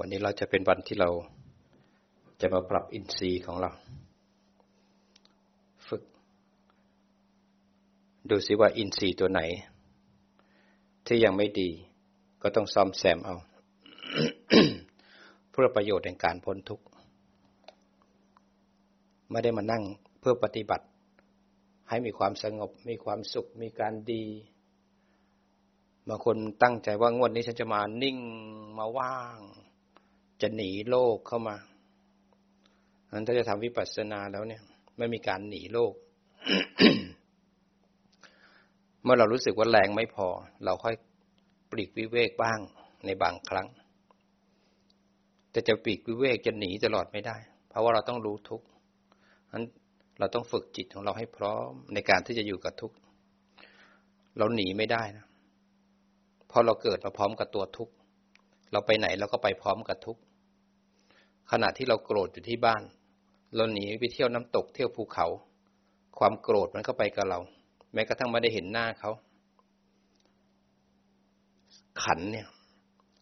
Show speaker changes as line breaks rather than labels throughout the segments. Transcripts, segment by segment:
วันนี้เราจะเป็นวันที่เราจะมาปรับอินทรีย์ของเรา ฝึก ดูสิว่าอินทรีย์ตัวไหน ที่ยังไม่ดี ก็ต้องซ่อมแซมเอา เพื่อประโยชน์ในการพ้นทุกข์ไม่ได้มานั่งเพื่อปฏิบัติ ให้มีความสงบ มีความสุข มีการดีบางคนตั้งใจว่างวดนี้ฉันจะมานิ่งมาว่าง จะหนีโลกเข้ามาอันถ้าจะทำวิปัสสนาแล้วเนี่ยไม่มีการหนีโลก เมื่อเรารู้สึกว่าแรงไม่พอ เราค่อยปลีกวิเวกบ้างในบางครั้ง แต่จะปลีกวิเวกจะหนีตลอดไม่ได้ เพราะว่าเราต้องรู้ทุกข์นั้นเราต้องฝึกจิตของเราให้พร้อมในการที่จะอยู่กับทุกข์ เราหนีไม่ได้นะ เพราะเราเกิดมาพร้อมกับตัวทุกข์ เราไปไหนเราก็ไปพร้อมกับทุกข์ ขณะที่เราโกรธอยู่ที่บ้าน เราหนีไปเที่ยวน้ำตกเที่ยวภูเขา ความโกรธมันก็ไปกับเรา แม้กระทั่งไม่ได้เห็นหน้าเขา ขันเนี่ย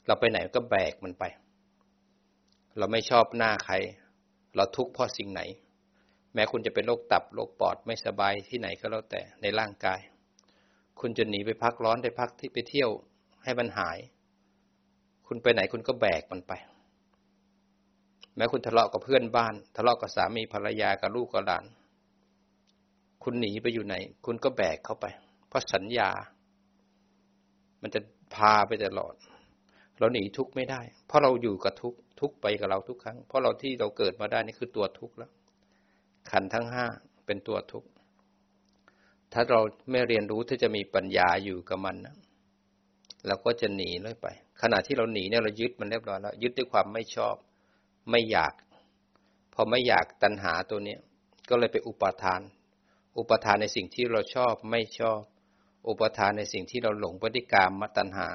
เราไปไหนก็แบกมันไป เราไม่ชอบหน้าใคร เราทุกข์เพราะสิ่งไหน แม้คุณจะเป็นโรคตับโรคปอดไม่สบายที่ไหนก็แล้วแต่ในร่างกาย คุณจะหนีไปพักร้อนไปพักที่ไปเที่ยวให้มันหาย คุณไปไหนคุณก็แบกมันไป แม้คุณทะเลาะกับเพื่อนบ้าน ทะเลาะกับสามีภรรยากับลูกกับหลาน คุณหนีไปอยู่ไหน คุณก็แบกเข้าไป เพราะสัญญา มันจะพาไปตลอด เราหนีทุกข์ไม่ได้ เพราะเราอยู่กับทุกข์ทุกไปกับเราทุกครั้ง เพราะเราที่เราเกิดมาได้นี่คือตัวทุกข์แล้ว ขันทั้งห้าเป็นตัวทุกข์ถ้าเราไม่เรียนรู้ที่จะมีปัญญาอยู่กับมันนะเราก็จะหนีเลยไป ขณะที่เราหนีเนี่ยเรายึดมันเรียบร้อยแล้วยึดด้วยความไม่ชอบ ไม่อยาก พอไม่อยากตัณหาตัวเนี้ยก็เลยไปอุปทาน อุปทานในสิ่งที่เราชอบไม่ชอบ อุปทานในสิ่งที่เราหลงไปด้วยกามมาตัณหา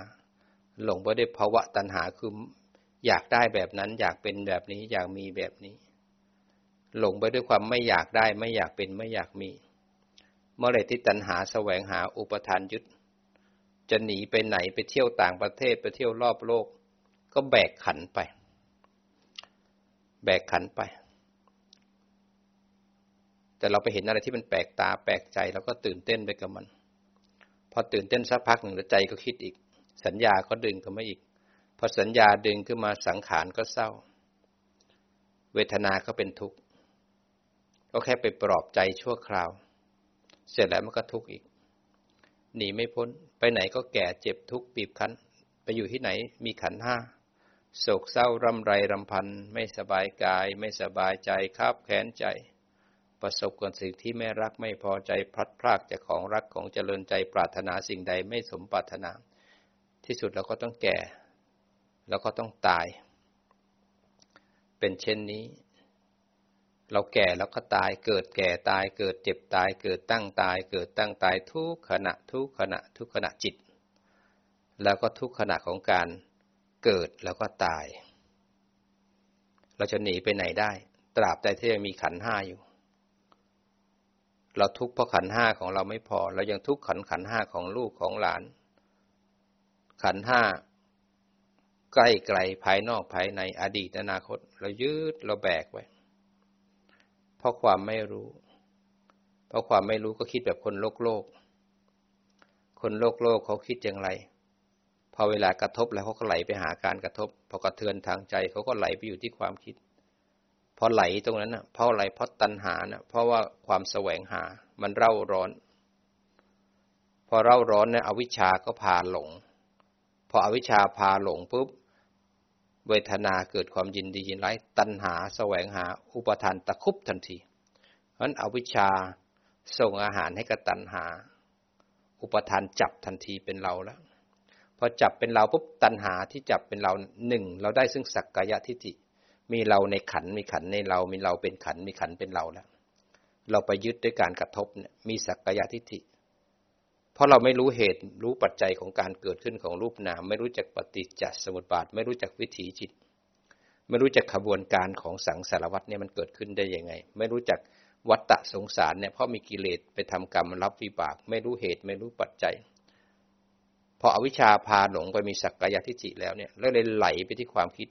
หลงไปด้วยภาวะตัณหาคืออยากได้แบบนั้น อยากเป็นแบบนี้อยากมีแบบนี้ หลงไปด้วยความไม่อยากได้ ไม่อยากเป็นไม่อยากมี เมื่อไรที่ตัณหาแสวงหาอุปทานยึดจะหนีไปไหนไปเที่ยวต่างประเทศไปเที่ยวรอบโลก ก็แบกขันไป แบกขันไป แต่เราไปเห็นอะไรที่มันแปลกตาแปลกใจเราก็ตื่นเต้นไปกับมัน พอตื่นเต้นสักพักหนึ่งแล้วใจก็คิดอีก สัญญาก็ดึงขึ้นมาอีก พอสัญญาดึงขึ้นมาสังขารก็เศร้า เวทนาก็เป็นทุกข์ ก็แค่ไปปลอบใจชั่วคราว เสร็จแล้วมันก็ทุกข์อีก หนีไม่พ้น ไปไหนก็แก่เจ็บทุกข์บีบคั้น ไปอยู่ที่ไหนมีขันห้า โศกเศร้าร่ำไรรำพัน ไม่สบายกาย ไม่สบายใจคาบแขนใจ ประสบกับสิ่งที่ไม่รักไม่พอใจพลัดพรากจากของรักของเจริญใจปรารถนาสิ่งใดไม่สมปรารถนา ที่สุดเราก็ต้องแก่ แล้วก็ต้องตาย เป็นเช่นนี้ เราแก่แล้วก็ตายเกิดแก่ตายเกิดเจ็บตาย เกิดตั้งตาย เกิดตั้งตายทุกขณะทุกขณะทุกขณะจิต แล้วก็ทุกขณะของการ เกิดแล้วก็ตาย เราจะหนีไปไหนได้ ตราบใดที่ยังมีขันห้าอยู่ เราทุกข์เพราะขันห้าของเราไม่พอ เรายังทุกข์ขันขันห้าของลูกของหลาน ขันห้าใกล้ไกลภายนอกภายในอดีตอนาคต เรายืดเราแบกไว้ เพราะความไม่รู้ เพราะความไม่รู้ก็คิดแบบคนโลกโลก คนโลกโลกเขาคิดอย่างไร พอเวลากระทบแล้วเขาก็ไหลไปหาการกระทบ พอกระเทือนทางใจเขาก็ไหลไปอยู่ที่ความคิด พอไหลตรงนั้นนะเพราะอะไรเพราะตัณหานะเพราะว่าความแสวงหา มันเร่าร้อน พอเร่าร้อนเนี่ยอวิชชาก็พาหลง พออวิชชาพาหลงปุ๊บเวทนาเกิดความยินดียินร้ายตัณหา แสวงหา อุปทานตะคุบทันทีเพราะนั้นอวิชชาส่งอาหารให้กับตัณหา อุปทานจับทันทีเป็นเราแล้ว พอจับเป็นเราปุ๊บตัณหาที่จับเป็นเราหนึ่งเราได้ซึ่งสักกายทิฏฐิมีเราในขันมีขันในเรา มีเราเป็นขันมีขันเป็นเราแล้วเราไปยึดด้วยการกระทบเนี่ยมีสักกายทิฏฐิ เพราะเราไม่รู้เหตุรู้ปัจจัยของการเกิดขึ้นของรูปนาม ไม่รู้จักปฏิจจสมุปบาท ไม่รู้จักวิถีจิต ไม่รู้จักขบวนการของสังสารวัฏเนี่ยมันเกิดขึ้นได้ยังไง ไม่รู้จักวัฏฏะสงสารเนี่ยเพราะมีกิเลสไปทำกรรมรับวิบาก ไม่รู้เหตุไม่รู้ปัจจัย พออวิชชาพาหลงไปมีสักกายทิฏฐิแล้วเนี่ยแล้วเลยไหลไปที่ความคิด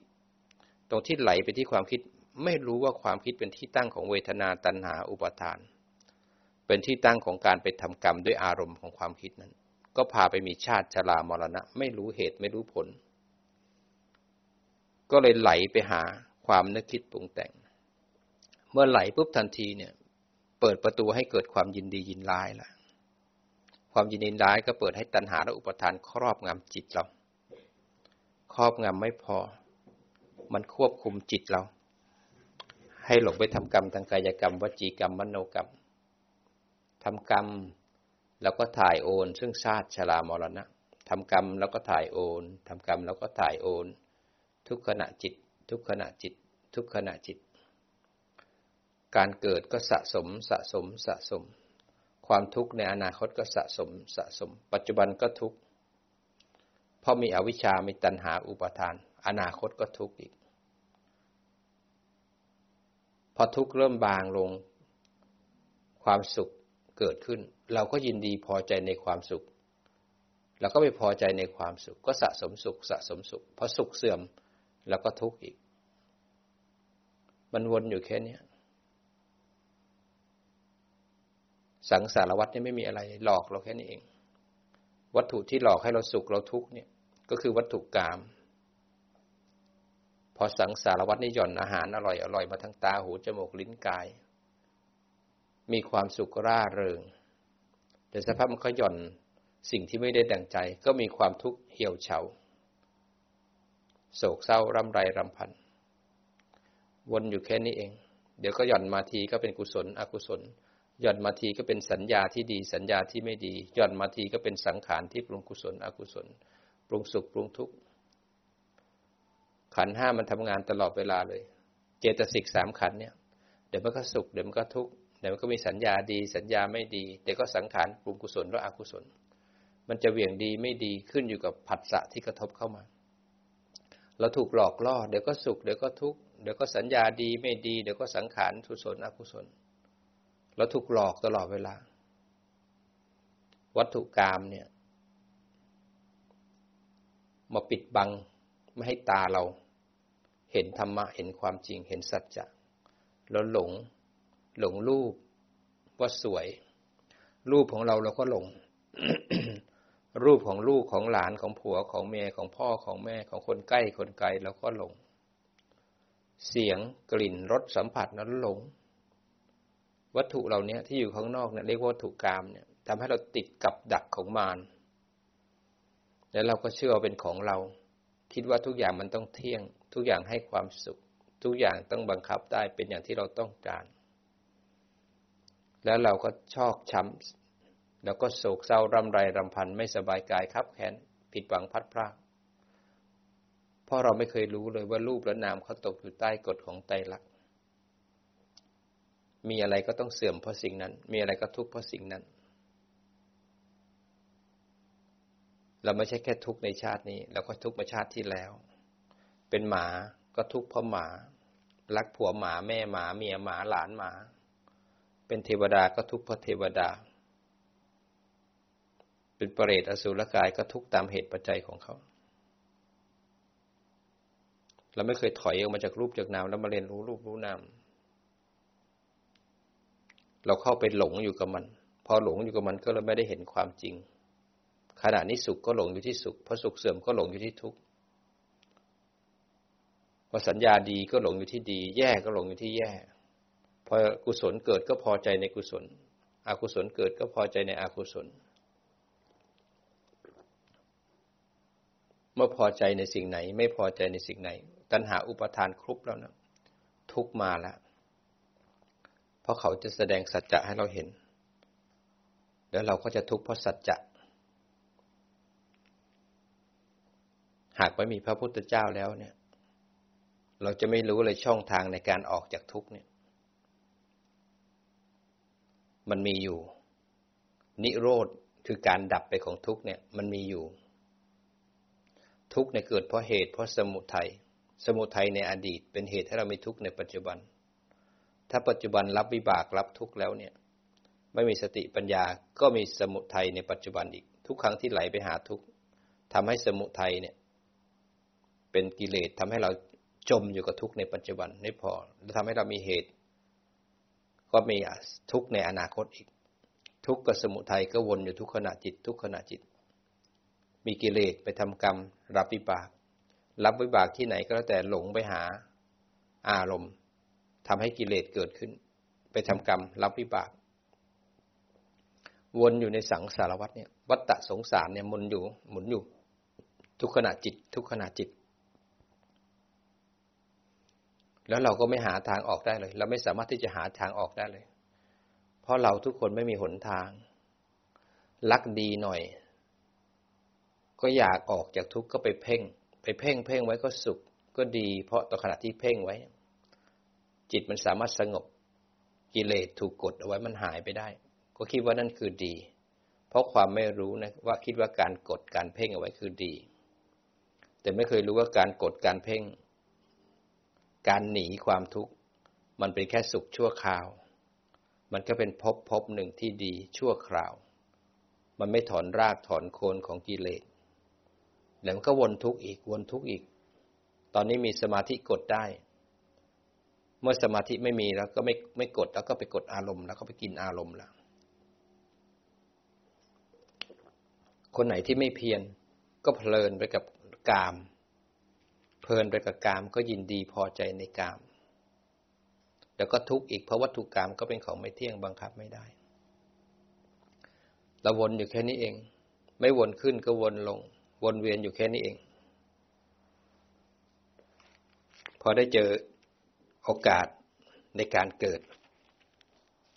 ตรงที่ไหลไปที่ความคิด ไม่รู้ว่าความคิดเป็นที่ตั้งของเวทนาตัณหาอุปาทาน เป็นที่ตั้งของการไปทำกรรมด้วยอารมณ์ของความคิดนั้น ก็พาไปมีชาติชรามรณะ ไม่รู้เหตุไม่รู้ผล ก็เลยไหลไปหาความนึกคิดปรุงแต่ง เมื่อไหลปุ๊บทันทีเนี่ย เปิดประตูให้เกิดความยินดียินร้ายละ ความยินดีร้ายก็เปิดให้ตัณหาและอุปทานครอบงำจิตเรา ครอบงำไม่พอ มันควบคุมจิตเรา ให้หลงไปทำกรรมทางกายกรรม วจีกรรม มโนกรรมทำกรรมแล้วก็ถ่ายโอน ซึ่งชาติชรามรณะทำกรรมแล้วก็ถ่ายโอนทำกรรมแล้วก็ถ่ายโอน ทุกขณะจิต ทุกขณะจิต ทุกขณะจิต การเกิดก็สะสมสะสมสะสม ความทุกข์ในอนาคตก็สะสมสะสม ปัจจุบันก็ทุกข์เพราะมีอวิชชา มีตัณหาอุปาทาน อนาคตก็ทุกข์อีก พอทุกข์เริ่มบางลง ความสุขเกิดขึ้น เราก็ยินดีพอใจในความสุข เราก็ไปพอใจในความสุข ก็สะสมสุข สะสมสุขพอสุขเสื่อมเราก็ทุกข์อีก มันวนอยู่แค่นี้ สังสารวัตรนี่ไม่มีอะไร หลอกเราแค่นี้เอง วัตถุที่หลอกให้เราสุขเราทุกข์เนี่ย ก็คือวัตถุกรรมพอสังสารวัตนี่หย่อนอาหารอร่อยอร่อยมาทั้งตาหูจมูกลิ้นกาย มีความสุขร่าเริง แต่สภาพมันก็หย่อนสิ่งที่ไม่ได้ดังใจ ก็มีความทุกข์เหี่ยวเฉาโศกเศร้าร่ำไรรำพัน วนอยู่แค่นี้เอง เดี๋ยวก็หย่อนมาทีก็เป็นกุศล อกุศล หย่อนมาทีก็เป็นสัญญาที่ดี สัญญาที่ไม่ดี หย่อนมาทีก็เป็นสังขารที่ปรุงกุศล อกุศล ปรุงสุขปรุงทุกข์ขันห้ามันทำงานตลอดเวลาเลย เจตสิกสามขันเนี่ยเดี๋ยวมันก็สุขเดี๋ยวมันก็ทุกข์เดี๋ยวมันก็มีสัญญาดี สัญญาไม่ดีเดี๋ยวก็สังขารปรุงกุศลและอกุศล มันจะเหวี่ยงดีไม่ดีขึ้นอยู่กับผัสสะที่กระทบเข้ามา เราถูกหลอกล่อเดี๋ยวก็สุขเดี๋ยวก็ทุกข์เดี๋ยวก็สัญญาดีไม่ดี เดี๋ยวก็สังขารกุศลอกุศล เราถูกหลอกตลอดเวลา วัตถุกรรมเนี่ย มาปิดบังไม่ให้ตาเรา เห็นธรรมะเห็นความจริงเห็นสัจจะเราหลง หลงรูปว่าสวย รูปของเราเราก็หลง รูปของลูกของหลานของผัวของเมียของพ่อของแม่ของคนใกล้คนไกลเราก็หลง เสียงกลิ่นรสสัมผัสนั้นหลง วัตถุเหล่านี้ที่อยู่ข้างนอกเนี่ยเรียกว่าวัตถุกรรมเนี่ยทำให้เราติดกับดักของมารแล้วเราก็เชื่อเป็นของเรา คิดว่าทุกอย่างมันต้องเที่ยง ทุกอย่างให้ความสุข ทุกอย่างต้องบังคับได้เป็นอย่างที่เราต้องการ แล้วเราก็ชอกช้ำแล้วก็โศกเศร้ารำไรรำพันไม่สบายกายครับแค้นผิดหวังพัดพลาดเพราะเราไม่เคยรู้เลยว่ารูปและนามเขาตกอยู่ใต้กฎของไตรลักษณ์ มีอะไรก็ต้องเสื่อมเพราะสิ่งนั้น มีอะไรก็ทุกข์เพราะสิ่งนั้น เราไม่ใช่แค่ทุกข์ในชาตินี้เราก็ทุกข์มาชาติที่แล้ว เป็นหมาก็ทุกข์เพราะหมา รักผัวหมาแม่หมา เมียหมาหลานหมา เป็นเทวดาก็ทุกข์เพราะเทวดา เป็นปรเรตอสุรกายก็ทุกข์ตามเหตุปัจจัยของเขาเราไม่เคยถอยออกมาจากรูปจากนามแล้วมาเรียนรู้รูปรู้นาม เราเข้าไปหลงอยู่กับมัน พอหลงอยู่กับมันก็เลยไม่ได้เห็นความจริง ขณะนี้สุขก็หลงอยู่ที่สุขพอสุขเสื่อมก็หลงอยู่ที่ทุกข์พอสัญญาดีก็หลงอยู่ที่ดี แย่ก็หลงอยู่ที่แย่ พอกุศลเกิดก็พอใจในกุศล อกุศลเกิดก็พอใจในอกุศล เมื่อพอใจในสิ่งไหน ไม่พอใจในสิ่งไหน ตัณหาอุปทานครบแล้วนะทุกมาแล้ว ราะเขาจะแสดงสัจจะให้เราเห็น แล้วเราก็จะทุกข์เพราะสัจจะ หากไม่มีพระพุทธเจ้าแล้วเนี่ย เราจะไม่รู้เลยช่องทางในการออกจากทุกข์เนี่ย มันมีอยู่ นิโรธคือการดับไปของทุกข์เนี่ย มันมีอยู่ ทุกข์ในเกิดเพราะเหตุเพราะสมุทัย สมุทัยในอดีตเป็นเหตุให้เรามีทุกข์ในปัจจุบัน ถ้าปัจจุบันรับวิบากรับทุกข์แล้วเนี่ย ไม่มีสติปัญญาก็มีสมุทัยในปัจจุบันอีก ทุกครั้งที่ไหลไปหาทุกข์ทำให้สมุทัยเนี่ย เป็นกิเลสทำให้เราจมอยู่กับทุกข์ในปัจจุบันนี่พอแล้วทำให้เรามีเหตุ ก็มีทุกข์ในอนาคตอีก ทุกข์กับสมุทัยก็วนอยู่ทุกขณะจิต ทุกขณะจิต มีกิเลสไปทำกรรม รับวิบาก รับวิบากที่ไหนก็แล้วแต่หลงไปหาอารมณ์ ทำให้กิเลสเกิดขึ้น ไปทำกรรมรับวิบาก วนอยู่ในสังสารวัฏเนี่ย วัฏฏะสงสารเนี่ยมุนอยู่ หมุนอยู่ ทุกขณะจิต ทุกขณะจิต แล้วเราก็ไม่หาทางออกได้เลย เราไม่สามารถที่จะหาทางออกได้เลย เพราะเราทุกคนไม่มีหนทาง รักดีหน่อย ก็อยากออกจากทุกข์ก็ไปเพ่ง ไปเพ่งเพ่งไว้ก็สุข ก็ดี เพราะต่อขณะที่เพ่งไว้ จิตมันสามารถสงบกิเลสถูกกดเอาไว้มันหายไปได้ ก็คิดว่านั่นคือดี เพราะความไม่รู้นะว่าคิดว่าการกดการเพ่งเอาไว้คือดี แต่ไม่เคยรู้ว่าการกดการเพ่ง การหนีความทุกข์มันเป็นแค่สุขชั่วคราว มันก็เป็นพภพบหนึ่งที่ดีชั่วคราว มันไม่ถอนรากถอนโคนของกิเลสแล้วมันก็วนทุกข์อีกวนทุกข์อีก ตอนนี้มีสมาธิกดได้ เมื่อสมาธิไม่มีแล้วก็ไม่ไม่กดแล้วก็ไปกดอารมณ์ แล้วก็ไปกินอารมณ์ล้วคนไหนที่ไม่เพียรก็เพลินไปกับกาม เพลินไปกับกามก็ยินดีพอใจในกาม แล้วก็ทุกข์อีกเพราะวัตถุกรรมก็เป็นของไม่เที่ยงบังคับไม่ได้เราวนอยู่แค่นี้เอง ไม่วนขึ้นก็วนลง วนเวียนอยู่แค่นี้เอง พอได้เจอ โอกาสในการเกิด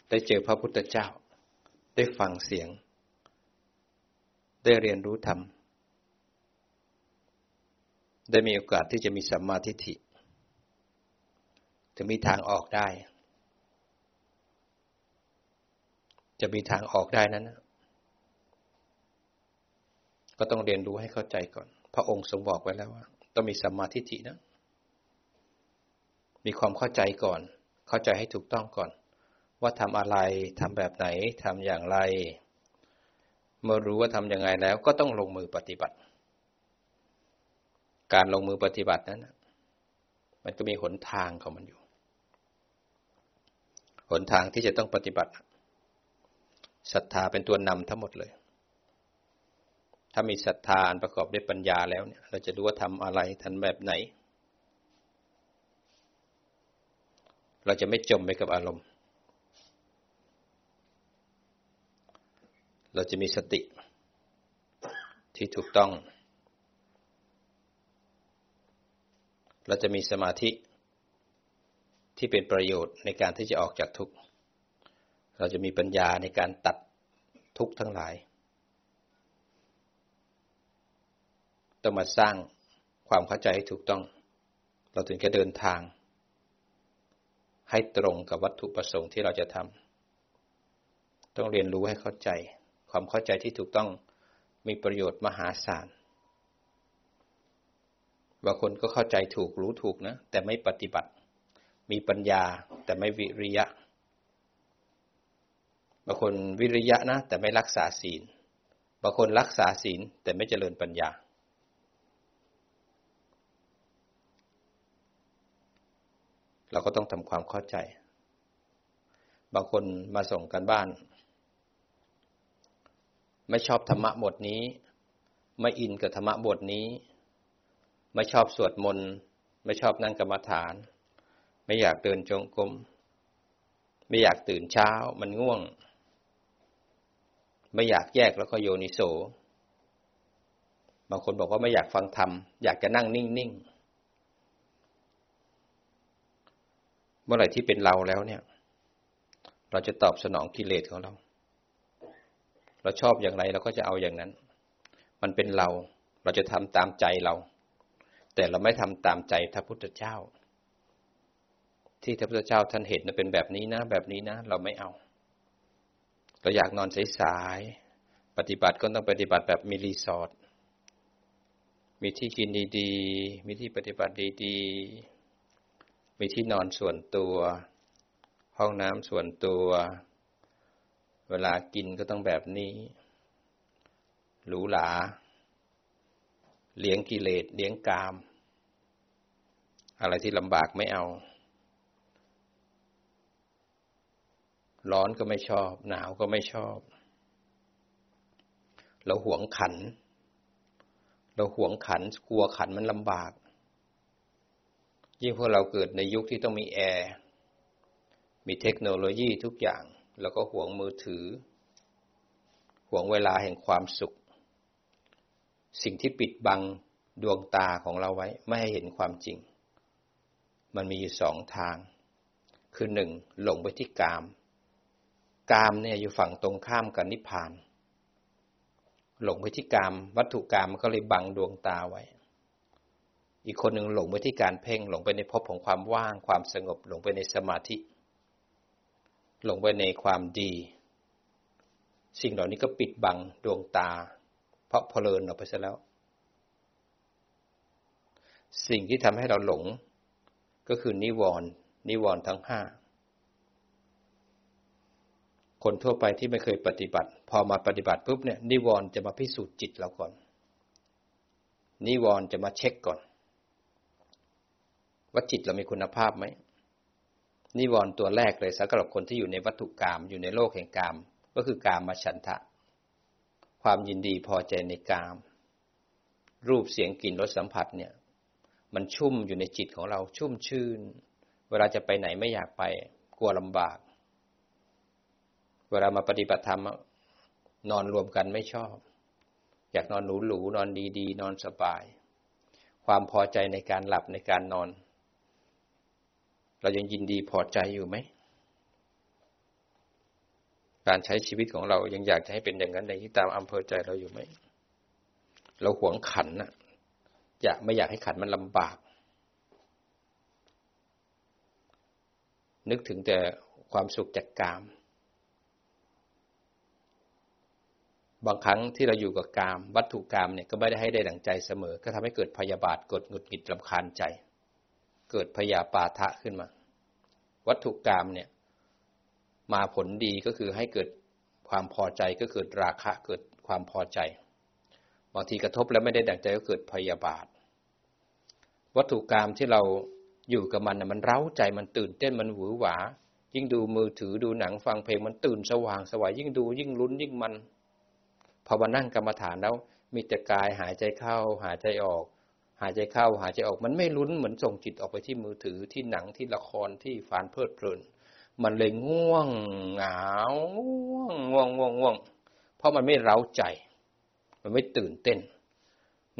ได้เจอพระพุทธเจ้า ได้ฟังเสียง ได้เรียนรู้ธรรม ได้มีโอกาสที่จะมีสัมมาทิฏฐิจะมีทางออกได้ จะมีทางออกได้นั้น ก็ต้องเรียนรู้ให้เข้าใจก่อน พระองค์ทรงบอกไว้แล้วว่า ต้องมีสัมมาทิฏฐินะ มีความเข้าใจก่อน เข้าใจให้ถูกต้องก่อน ว่าทำอะไรทำแบบไหนทำอย่างไร เมื่อรู้ว่าทำอย่างไรแล้วก็ต้องลงมือปฏิบัติ การลงมือปฏิบัตินั้นมันก็มีหนทางของมันอยู่ หนทางที่จะต้องปฏิบัติศรัทธาเป็นตัวนำทั้งหมดเลย ถ้ามีศรัทธาประกอบด้วยปัญญาแล้วเนี่ย เราจะรู้ว่าทำอะไรทันแบบไหน เราจะไม่จมไปกับอารมณ์ เราจะมีสติ ที่ถูกต้อง เราจะมีสมาธิที่เป็นประโยชน์ในการที่จะออกจากทุกข์ เราจะมีปัญญาในการตัดทุกข์ทั้งหลาย ต้องมาสร้างความเข้าใจให้ถูกต้อง เราถึงจะเดินทาง ให้ตรงกับวัตถุประสงค์ที่เราจะทำต้องเรียนรู้ให้เข้าใจ ความเข้าใจที่ถูกต้องมีประโยชน์มหาศาลบางคนก็เข้าใจถูกรู้ถูกนะ แต่ไม่ปฏิบัติ มีปัญญาแต่ไม่วิริยะบางคนวิริยะนะ แต่ไม่รักษาศีล บางคนรักษาศีลแต่ไม่เจริญปัญญา เราก็ต้องทำความเข้าใจ บางคนมาส่งกันบ้าน ไม่ชอบธรรมะบทนี้ ไม่อินกับธรรมะบทนี้ ไม่ชอบสวดมนต์ไม่ชอบนั่งกรรมฐาน ไม่อยากเดินจงกรมไม่อยากตื่นเช้ามันง่วง ไม่อยากแยกแล้วก็โยนิโสบางคนบอกว่าไม่อยากฟังธรรมอยากจะนั่งนิ่งๆ มื่อไหร่ที่เป็นเราแล้วเนี่ย เราจะตอบสนองกิเลสของเรา เราชอบอย่างไรเราก็จะเอาอย่างนั้น มันเป็นเรา เราจะทำตามใจเรา แต่เราไม่ทำตามใจพระพุทธเจ้า ที่พระพุทธเจ้าท่านเห็นเป็นแบบนี้นะ แบบนี้นะ เราไม่เอา เราอยากนอนสายๆปฏิบัติก็ต้องปฏิบัติแบบมีรีสอร์ทมีที่กินดีๆ มีที่ปฏิบัติดีๆ มีที่นอนส่วนตัว ห้องน้ำส่วนตัว เวลากินก็ต้องแบบนี้หรูหราเลี้ยงกิเลสเลี้ยงกาม อะไรที่ลำบากไม่เอา ร้อนก็ไม่ชอบ หนาวก็ไม่ชอบ เราหวงขัน เราหวงขันกลัวขันมันลำบาก ยิ่งพวกเราเกิดในยุคที่ต้องมีแอร์มีเทคโนโลยีทุกอย่าง แล้วก็ห่วงมือถือ ห่วงเวลาแห่งความสุข สิ่งที่ปิดบังดวงตาของเราไว้ ไม่ให้เห็นความจริง มันมีอยู่สองทาง คือหนึ่งหลงไปที่กาม กามเนี่ยอยู่ฝั่งตรงข้ามกับนิพพาน หลงไปที่กาม วัตถุกามมันก็เลยบังดวงตาไว้ อีกคนหนึ่งหลงไปที่การเพ่ง หลงไปในภพของความว่าง ความสงบ หลงไปในสมาธิ หลงไปในความดี สิ่งเหล่านี้ก็ปิดบังดวงตา เพราะเพลินออกไปซะแล้ว สิ่งที่ทำให้เราหลง ก็คือนิวรณ์นิวรณ์ทั้งห้าคนทั่วไปที่ไม่เคยปฏิบัติ พอมาปฏิบัติปุ๊บเนี่ยนิวรณ์จะมาพิสูจน์จิตเราก่อน นิวรณ์จะมาเช็คก่อน ว่าจิตเรามีคุณภาพไหมนิวรณ์ตัวแรกเลยสำหรับคนที่อยู่ในวัตถุกรรมอยู่ในโลกแห่งกรรมก็คือกามมาฉันทะ ความยินดีพอใจในกาม รูปเสียงกลิ่นรสสัมผัสเนี่ย มันชุ่มอยู่ในจิตของเราชุ่มชื่น เวลาจะไปไหนไม่อยากไป กลัวลำบาก เวลามาปฏิบัติธรรมนอนรวมกันไม่ชอบ อยากนอนหรูๆนอนดีๆ นอนสบาย ความพอใจในการหลับในการนอน เรายังยินดีพอใจอยู่ไหม การใช้ชีวิตของเรายังอยากจะให้เป็นอย่างนั้นในที่ตามอำเภอใจเราอยู่ไหม เราหวงขันน่ะ อยากไม่อยากให้ขันมันลำบาก นึกถึงแต่ความสุขจากกาม บางครั้งที่เราอยู่กับกาม วัตถุกามเนี่ยก็ไม่ได้ให้ได้ดังใจเสมอ ก็ทำให้เกิดพยาบาทกดหงุดหงิดลำคาญใจ เกิดพยาปาทะขึ้นมา วัตถุกามเนี่ย มาผลดีก็คือให้เกิดความพอใจก็เกิดราคะเกิดความพอใจบางทีกระทบแล้วไม่ได้ดังใจก็เกิดพยาบาท วัตถุกรรมที่เราอยู่กับมันมันเร้าใจมันตื่นเต้นมันหวือหวา ยิ่งดูมือถือดูหนังฟังเพลงมันตื่นสว่างไสวยิ่งดูยิ่งลุ้นยิ่งมันพอมานั่งกรรมฐานแล้ว มีแต่กายหายใจเข้าหายใจออก หายใจเข้าหายใจออกมันไม่ลุ้นเหมือนส่งจิตออกไปที่มือถือที่หนังที่ละครที่ฟานเพลิดเพลิน มันเลยง่วงเหงาง่วงง่วงง่วงง่วงเพราะมันไม่เร้าใจ มันไม่ตื่นเต้น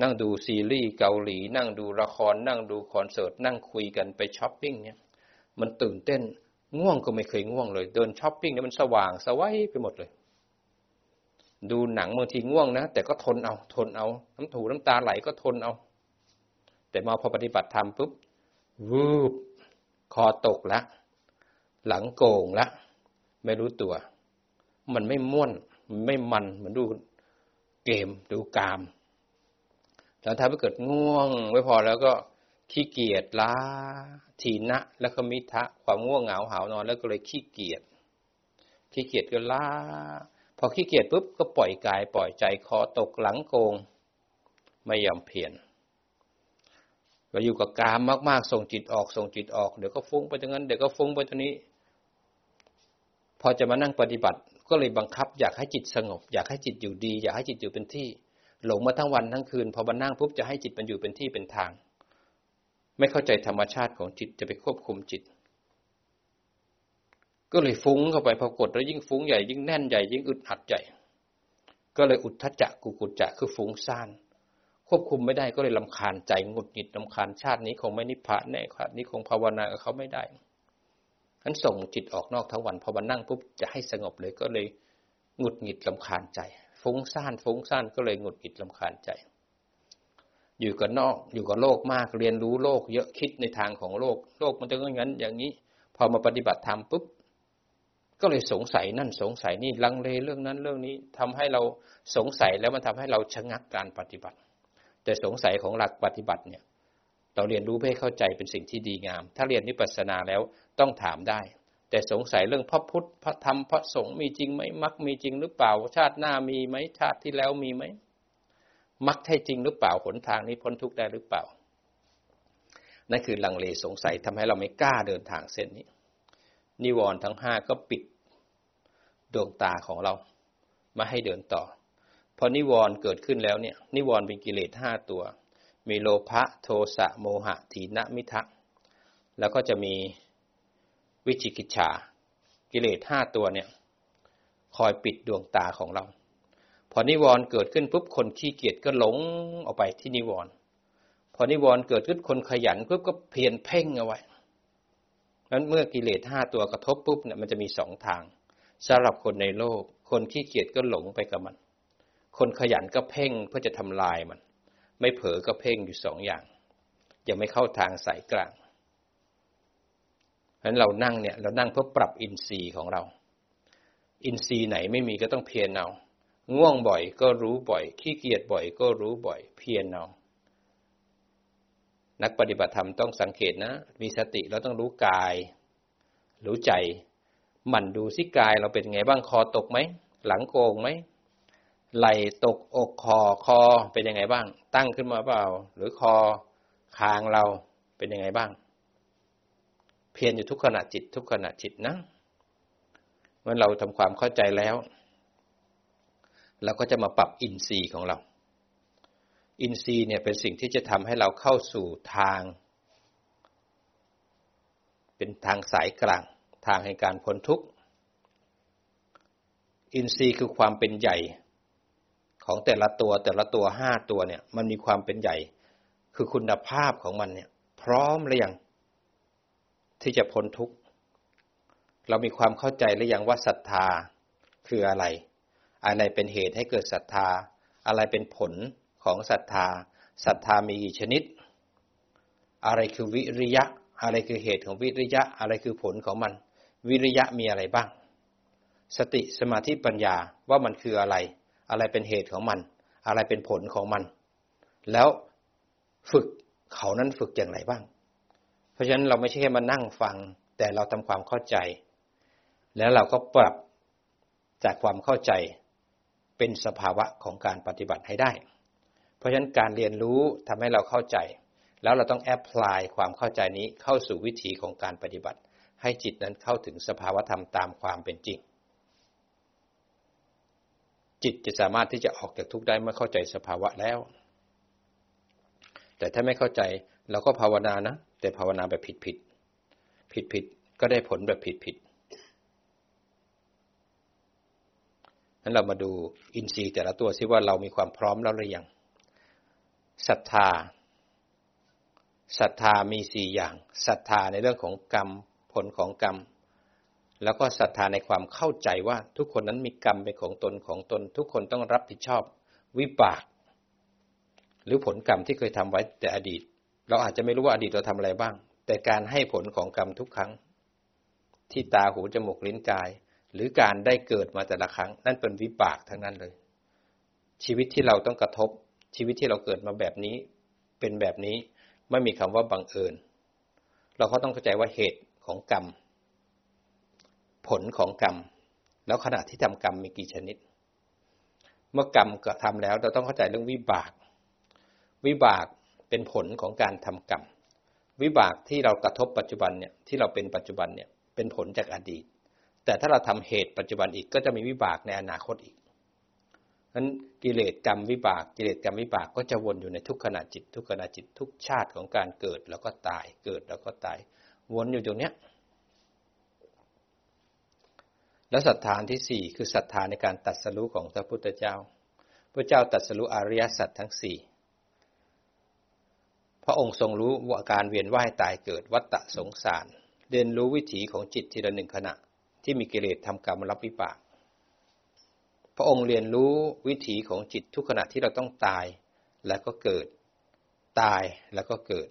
นั่งดูซีรีส์เกาหลี นั่งดูละคร นั่งดูคอนเสิร์ต นั่งคุยกันไปช้อปปิ้งเนี่ย มันตื่นเต้น ง่วงก็ไม่เคยง่วงเลย เดินช้อปปิ้งเนี่ยมันสว่างสวัยไปหมดเลย ดูหนังบางทีง่วงนะแต่ก็ทนเอา ทนเอา น้ำถูน้ำตาไหลก็ทนเอา แต่มาพอปฏิบัติธรรมปุ๊บวืบคอตกละ หลังโก่งละ ไม่รู้ตัว มันไม่ม่วนมันไม่มันเหมือนดูเกมดูกาม แล้วถ้าเกิดง่วงไม่พอแล้วก็ขี้เกียจล้าทีนะ แล้วก็มิทะความง่วงเหงาหานอน แล้วก็เลยขี้เกียจขี้เกียจก็ล้า พอขี้เกียจปุ๊บก็ปล่อยกายปล่อยใจคอตกหลังโกง ไม่ยอมเพียร เราอยู่กับกามมากๆ ส่งจิตออก ส่งจิตออก เดี๋ยวก็ฟุ้งไปตรงนั้น เดี๋ยวก็ฟุ้งไปตรงนี้ พอจะมานั่งปฏิบัติ ก็เลยบังคับ อยากให้จิตสงบ อยากให้จิตอยู่ดี อยากให้จิตอยู่เป็นที่ หลงมาทั้งวันทั้งคืน พอมานั่งปุ๊บจะให้จิตมันอยู่เป็นที่เป็นทาง ไม่เข้าใจธรรมชาติของจิตจะไปควบคุมจิต ก็เลยฟุ้งเข้าไปพอกดแล้วยิ่งฟุ้งใหญ่ยิ่งแน่นใหญ่ยิ่งอึดอัดใหญ่ ก็เลยอุทธจักกุกุจจะคือฟุ้งซ่าน ควบคุมไม่ได้ก็เลยลำคาญใจหงุดหงิดลำคาญชาตินี้คงไม่นิพพานแน่ครับนี้คงภาวนากับเขาไม่ได้นั้นส่งจิตออกนอกทั้งวันพอมานั่งปุ๊บจะให้สงบเลยก็เลยหงุดหงิดลำคาญใจ ฟุ้งซ่านฟุ้งซ่านก็เลยหงุดหงิดลำคาญใจ อยู่กับนอกอยู่กับโลกมากเรียนรู้โลก เยอะคิดในทางของโลก โลกมันจะงั้นอย่างนี้ พอมาปฏิบัติธรรมปุ๊บก็เลยสงสัยนั่นสงสัยนี่ลังเลเรื่องนั้นเรื่องนี้ทำให้เราสงสัยแล้วมันทำให้เราชะงักการปฏิบัติ แต่สงสัยของหลักปฏิบัติเนี่ยเราเรียนรู้เพื่อเข้าใจเป็นสิ่งที่ดีงาม ถ้าเรียนนิพพานาแล้วต้องถามได้ แต่สงสัยเรื่องพระพุทธพระธรรมพระสงฆ์มีจริงไหมมรรคมีจริงหรือเปล่า ชาติหน้ามีไหมชาติที่แล้วมีไหมมรรคใช่จริงหรือเปล่าหนทางนี้พ้นทุกข์ได้หรือเปล่านั่นคือลังเลสงสัยทำให้เราไม่กล้าเดินทางเส้นนี้ นิวรณ์ทั้งห้าก็ปิดดวงตาของเรา มาให้เดินต่อ พอนิวรณ์เกิดขึ้นแล้วเนี่ย นิวรณ์เป็นกิเลสห้าตัว มีโลภะโทสะโมหะถีนมิทะแล้วก็จะมีวิจิกิจฉากิเลสห้าตัวเนี่ย คอยปิดดวงตาของเรา พอนิวรณ์เกิดขึ้นปุ๊บคนขี้เกียจก็หลงออกไปที่นิวรณ์พอนิวรณ์เกิดขึ้นคนขยันปุ๊บก็เพียนเพ่งเอาไว้นั้นเมื่อกิเลสห้าตัวกระทบปุ๊บเนี่ยมันจะมีสองทางสำหรับคนในโลก คนขี้เกียจก็หลงไปกับมัน คนขยันก็เพ่งเพื่อจะทำลายมัน ไม่เผลอก็เพ่งอยู่สองอย่าง ยังไม่เข้าทางสายกลางฉะนั้นเรานั่งเนี่ยเรานั่งเพื่อปรับอินทรีย์ของเรา อินทรีย์ไหนไม่มีก็ต้องเพียรเอาง่วงบ่อยก็รู้บ่อย ขี้เกียจบ่อยก็รู้บ่อย เพียรเอานักปฏิบัติธรรมต้องสังเกตนะ มีสติเราต้องรู้กาย รู้ใจ หมั่นดูสิกายเราเป็นไงบ้างคอตกไหม หลังโกงไหม ไหลตกอกคอคอเป็นยังไงบ้าง ตั้งขึ้นมาเปล่า หรือคอคางเราเป็นยังไงบ้าง เพียรอยู่ทุกขณะจิต ทุกขณะจิตนะเมื่อเราทำความเข้าใจแล้ว เราก็จะมาปรับอินทรีย์ของเรา อินทรีย์เนี่ยเป็นสิ่งที่จะทำให้เราเข้าสู่ทาง เป็นทางสายกลาง ทางแห่งการพ้นทุกข์อินทรีย์คือความเป็นใหญ่ ของแต่ละตัวแต่ละตัวห้าตัวเนี่ย มันมีความเป็นใหญ่ คือคุณภาพของมันเนี่ย พร้อมหรือยังที่จะพ้นทุกข์เรามีความเข้าใจหรือยังว่าศรัทธาคืออะไร อะไรเป็นเหตุให้เกิดศรัทธา อะไรเป็นผลของศรัทธาศรัทธามีกี่ชนิด อะไรคือวิริยะ อะไรคือเหตุของวิริยะ อะไรคือผลของมัน วิริยะมีอะไรบ้าง สติสมาธิปัญญาว่ามันคืออะไร อะไรเป็นเหตุของมัน อะไรเป็นผลของมัน แล้วฝึกเขานั้นฝึกอย่างไรบ้าง เพราะฉะนั้นเราไม่ใช่แค่มานั่งฟัง แต่เราทำความเข้าใจ แล้วเราก็ปรับจากความเข้าใจเป็นสภาวะของการปฏิบัติให้ได้ เพราะฉะนั้นการเรียนรู้ทำให้เราเข้าใจ แล้วเราต้องแอพพลายความเข้าใจนี้เข้าสู่วิถีของการปฏิบัติ ให้จิตนั้นเข้าถึงสภาวธรรมตามความเป็นจริง จิตจะสามารถที่จะออกจากทุกข์ได้เมื่อเข้าใจสภาวะแล้ว แต่ถ้าไม่เข้าใจเราก็ภาวนานะ แต่ภาวนาแบบผิดผิดผิดผิดก็ได้ผลแบบผิดผิดนั้นเรามาดูอินทรีย์แต่ละตัวซิว่าเรามีความพร้อมแล้วหรือยังศรัทธาศรัทธามีสี่อย่างศรัทธาในเรื่องของกรรมผลของกรรม แล้วก็ศรัทธาในความเข้าใจว่าทุกคนนั้นมีกรรมเป็นของตนของตน ทุกคนต้องรับผิดชอบวิบาก หรือผลกรรมที่เคยทำไว้แต่อดีต เราอาจจะไม่รู้ว่าอดีตเราทำอะไรบ้าง แต่การให้ผลของกรรมทุกครั้ง ที่ตาหูจมูกลิ้นกาย หรือการได้เกิดมาแต่ละครั้ง นั่นเป็นวิบากทั้งนั้นเลย ชีวิตที่เราต้องกระทบ ชีวิตที่เราเกิดมาแบบนี้ เป็นแบบนี้ไม่มีคำว่าบังเอิญ เราก็ต้องเข้าใจว่าเหตุของกรรม ผลของกรรม แล้วขณะที่ทำกรรมมีกี่ชนิด เมื่อกรรมกระทำแล้ว เราต้องเข้าใจเรื่องวิบาก วิบากเป็นผลของการทำกรรม วิบากที่เรากระทบปัจจุบันเนี่ยที่เราเป็นปัจจุบันเนี่ยเป็นผลจากอดีต แต่ถ้าเราทำเหตุปัจจุบันอีกก็จะมีวิบากในอนาคตอีกนั้นกิเลสกรรมวิบากกิเลสกรรมวิบากก็จะวนอยู่ในทุกขณะจิต ทุกขณะจิตทุกชาติของการเกิดแล้วก็ตายเกิดแล้วก็ตาย วนอยู่ตรงนี้ แล้วศรัทธาที่สี่คือศรัทธาในการตัดสรู้ของพระพุทธเจ้า พระเจ้าตัดสรู้อริยสัจทั้งสี่พระองค์ทรงรู้ว่าการเวียนว่ายตายเกิดวัฏฏะสงสาร เรียนรู้วิถีของจิตทีละหนึ่งขณะ ที่มีกิเลสทำกรรมรับวิบาก พระองค์เรียนรู้วิถีของจิตทุกขณะที่เราต้องตายแล้วก็เกิด ตายแล้วก็เกิด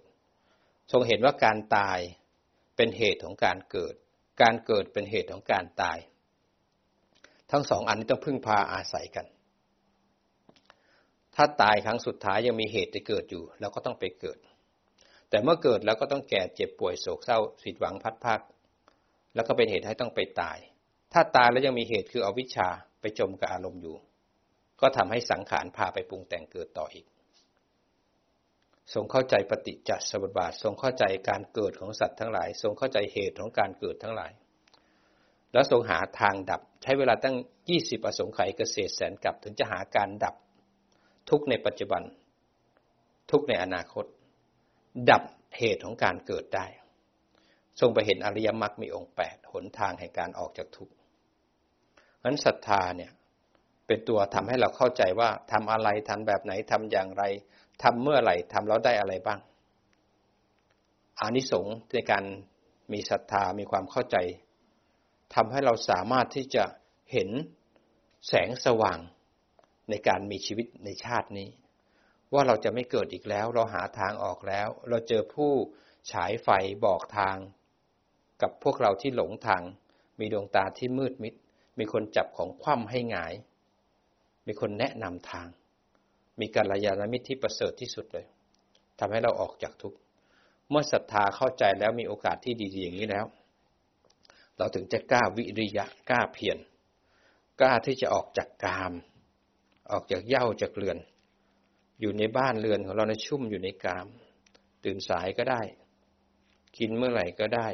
ทรงเห็นว่าการตายเป็นเหตุของการเกิด การเกิดเป็นเหตุของการตาย ทั้งสองอันนี้ต้องพึ่งพาอาศัยกัน ถ้าตายครั้งสุดท้ายยังมีเหตุจะเกิดอยู่ แล้วก็ต้องไปเกิด แต่เมื่อเกิดแล้วก็ต้องแก่เจ็บป่วยโศกเศร้าสิทหวังพัดภาคแล้วก็เป็นเหตุให้ต้องไปตาย ถ้าตายแล้วยังมีเหตุคืออวิชชาไปจมกับอารมณ์อยู่ ก็ทำให้สังขารพาไปปรุงแต่งเกิดต่ออีก ทรงเข้าใจปฏิจจสมุปบาท ทรงเข้าใจการเกิดของสัตว์ทั้งหลาย ทรงเข้าใจเหตุของการเกิดทั้งหลาย แล้วทรงหาทางดับ ใช้เวลาตั้งยี่สิบอสงไขยเกษตรแสนกับถึงจะหาการดับ ทุกในปัจจุบัน ทุกในอนาคต ดับเหตุของการเกิดได้ ทรงไปเห็นอริยมรรคมีองค์แปดหนทางแห่งการออกจากทุกข์นั้นศรัทธาเนี่ยเป็นตัวทำให้เราเข้าใจว่าทำอะไรทำแบบไหนทำอย่างไรทำเมื่อไหร่ทำแล้วได้อะไรบ้างอานิสงส์ในการมีศรัทธามีความเข้าใจ ทำให้เราสามารถที่จะเห็นแสงสว่างในการมีชีวิตในชาตินี้ ว่าเราจะไม่เกิดอีกแล้ว เราหาทางออกแล้ว เราเจอผู้ฉายไฟบอกทาง กับพวกเราที่หลงทาง มีดวงตาที่มืดมิด มีคนจับของคว่ำให้หงาย มีคนแนะนำทาง มีการระยาณมิตรที่ประเสริฐที่สุดเลยทำให้เราออกจากทุกข์เมื่อศรัทธาเข้าใจแล้วมีโอกาสที่ดีๆอย่างนี้แล้ว เราถึงจะกล้าวิริยะกล้าเพียรกล้าที่จะออกจากกาม ออกจากเย่าจากเรือน อยู่ในบ้านเรือนของเราในชุ่มอยู่ในกาม ตื่นสายก็ได้ กินเมื่อไหร่ก็ได้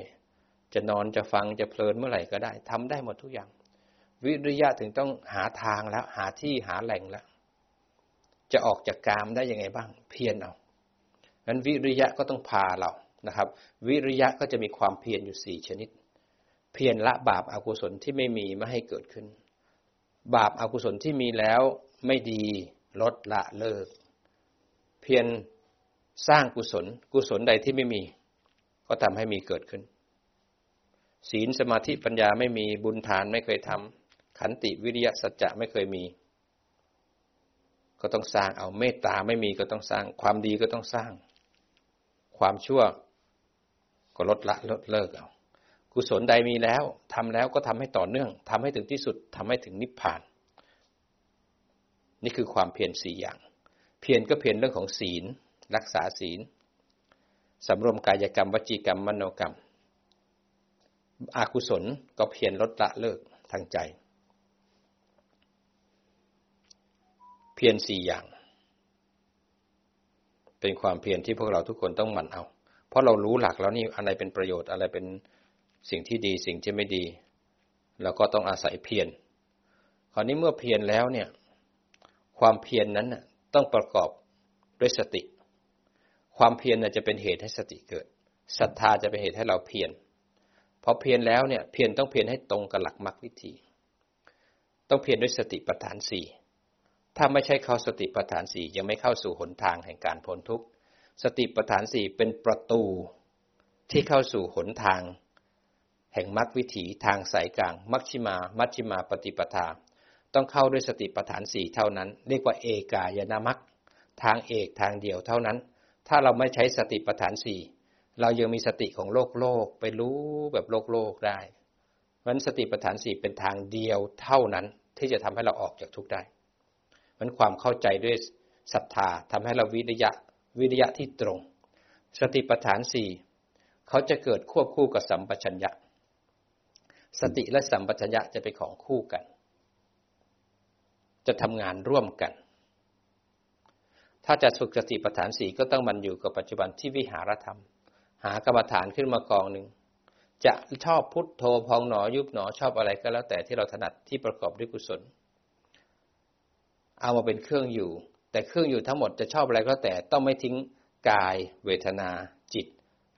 จะนอนจะฟังจะเพลินเมื่อไหร่ก็ได้ทำได้หมดทุกอย่าง วิริยะถึงต้องหาทางแล้ว หาที่หาแหล่งแล้ว จะออกจากกามได้ยังไงบ้าง เพียรเอานั้นวิริยะก็ต้องพาเรานะครับ วิริยะก็จะมีความเพียรอยู่สี่ชนิด เพียรละบาปอากุศลที่ไม่มีไม่ให้เกิดขึ้น บาปอากุศลที่มีแล้วไม่ดีลดละเลิก เพียรสร้างกุศล กุศลใดที่ไม่มี ก็ทำให้มีเกิดขึ้น ศีลสมาธิปัญญาไม่มีบุญทานไม่เคยทำขันติวิริยะสัจจะไม่เคยมี ก็ต้องสร้างเอาเมตตาไม่มีก็ต้องสร้าง ความดีก็ต้องสร้าง ความชั่วก็ลดละลดเลิกเอา กุศลใดมีแล้วทำแล้วก็ทำให้ต่อเนื่องทำให้ถึงที่สุดทำให้ถึงนิพพาน นี่คือความเพียรสี่อย่าง เพียรก็เพียรเรื่องของศีล รักษาศีลสำรวมกายกรรมวจีกรรมมโนกรรม อากุศลก็เพียรลดละเลิกทางใจ เพียรสี่อย่าง เป็นความเพียรที่พวกเราทุกคนต้องหมั่นเอา เพราะเรารู้หลักแล้วนี่อะไรเป็นประโยชน์อะไรเป็น สิ่งที่ดีสิ่งที่ไม่ดีเราก็ต้องอาศัยเพียรคราวนี้เมื่อเพียรแล้วเนี่ย ความเพียรนนั้นต้องประกอบด้วยสติ ความเพียรจะเป็นเหตุให้สติเกิดศรัทธาจะเป็นเหตุให้เราเพียรพอเพียรแล้วเนี่ย เพียรต้องเพียรให้ตรงกับหลักมรรควิธี ต้องเพียรด้วยสติปัฏฐานสี่ถ้าไม่ใช่เข้าสติปัฏฐานสี่ยังไม่เข้าสู่หนทางแห่งการพ้นทุกข์สติปัฏฐานสี่เป็นประตูที่เข้าสู่หนทาง แห่งมรรควิถีทางสายกลางมัชชิมา มัชชิมาปฏิปทา ต้องเข้าด้วยสติปัฏฐานสี่เท่านั้น เรียกว่าเอกายนามัคทางเอกทางเดียวเท่านั้น ถ้าเราไม่ใช้สติปัฏฐานสี่เรายังมีสติของโลกโลกไปรู้แบบโลกโลกได้เพราะนั้นสติปัฏฐานสี่เป็นทางเดียวเท่านั้นที่จะทำให้เราออกจากทุกข์ได้เพราะความเข้าใจด้วยศรัทธาทำให้เราวิริยะวิริยะที่ตรง สติปัฏฐานสี่เขาจะเกิดควบคู่กับสัมปชัญญะ สติและสัมปชัญญะจะเป็นของคู่กัน จะทำงานร่วมกัน ถ้าจะฝึกสติปัฏฐานสี่ก็ต้องมันอยู่กับปัจจุบันที่วิหารธรรม หากรรมฐานขึ้นมากองหนึ่งจะชอบพุทโธพองหนอยุบหนอชอบอะไรก็แล้วแต่ที่เราถนัดที่ประกอบด้วยกุศล เอามาเป็นเครื่องอยู่ แต่เครื่องอยู่ทั้งหมดจะชอบอะไรก็แต่ต้องไม่ทิ้งกาย เวทนา จิต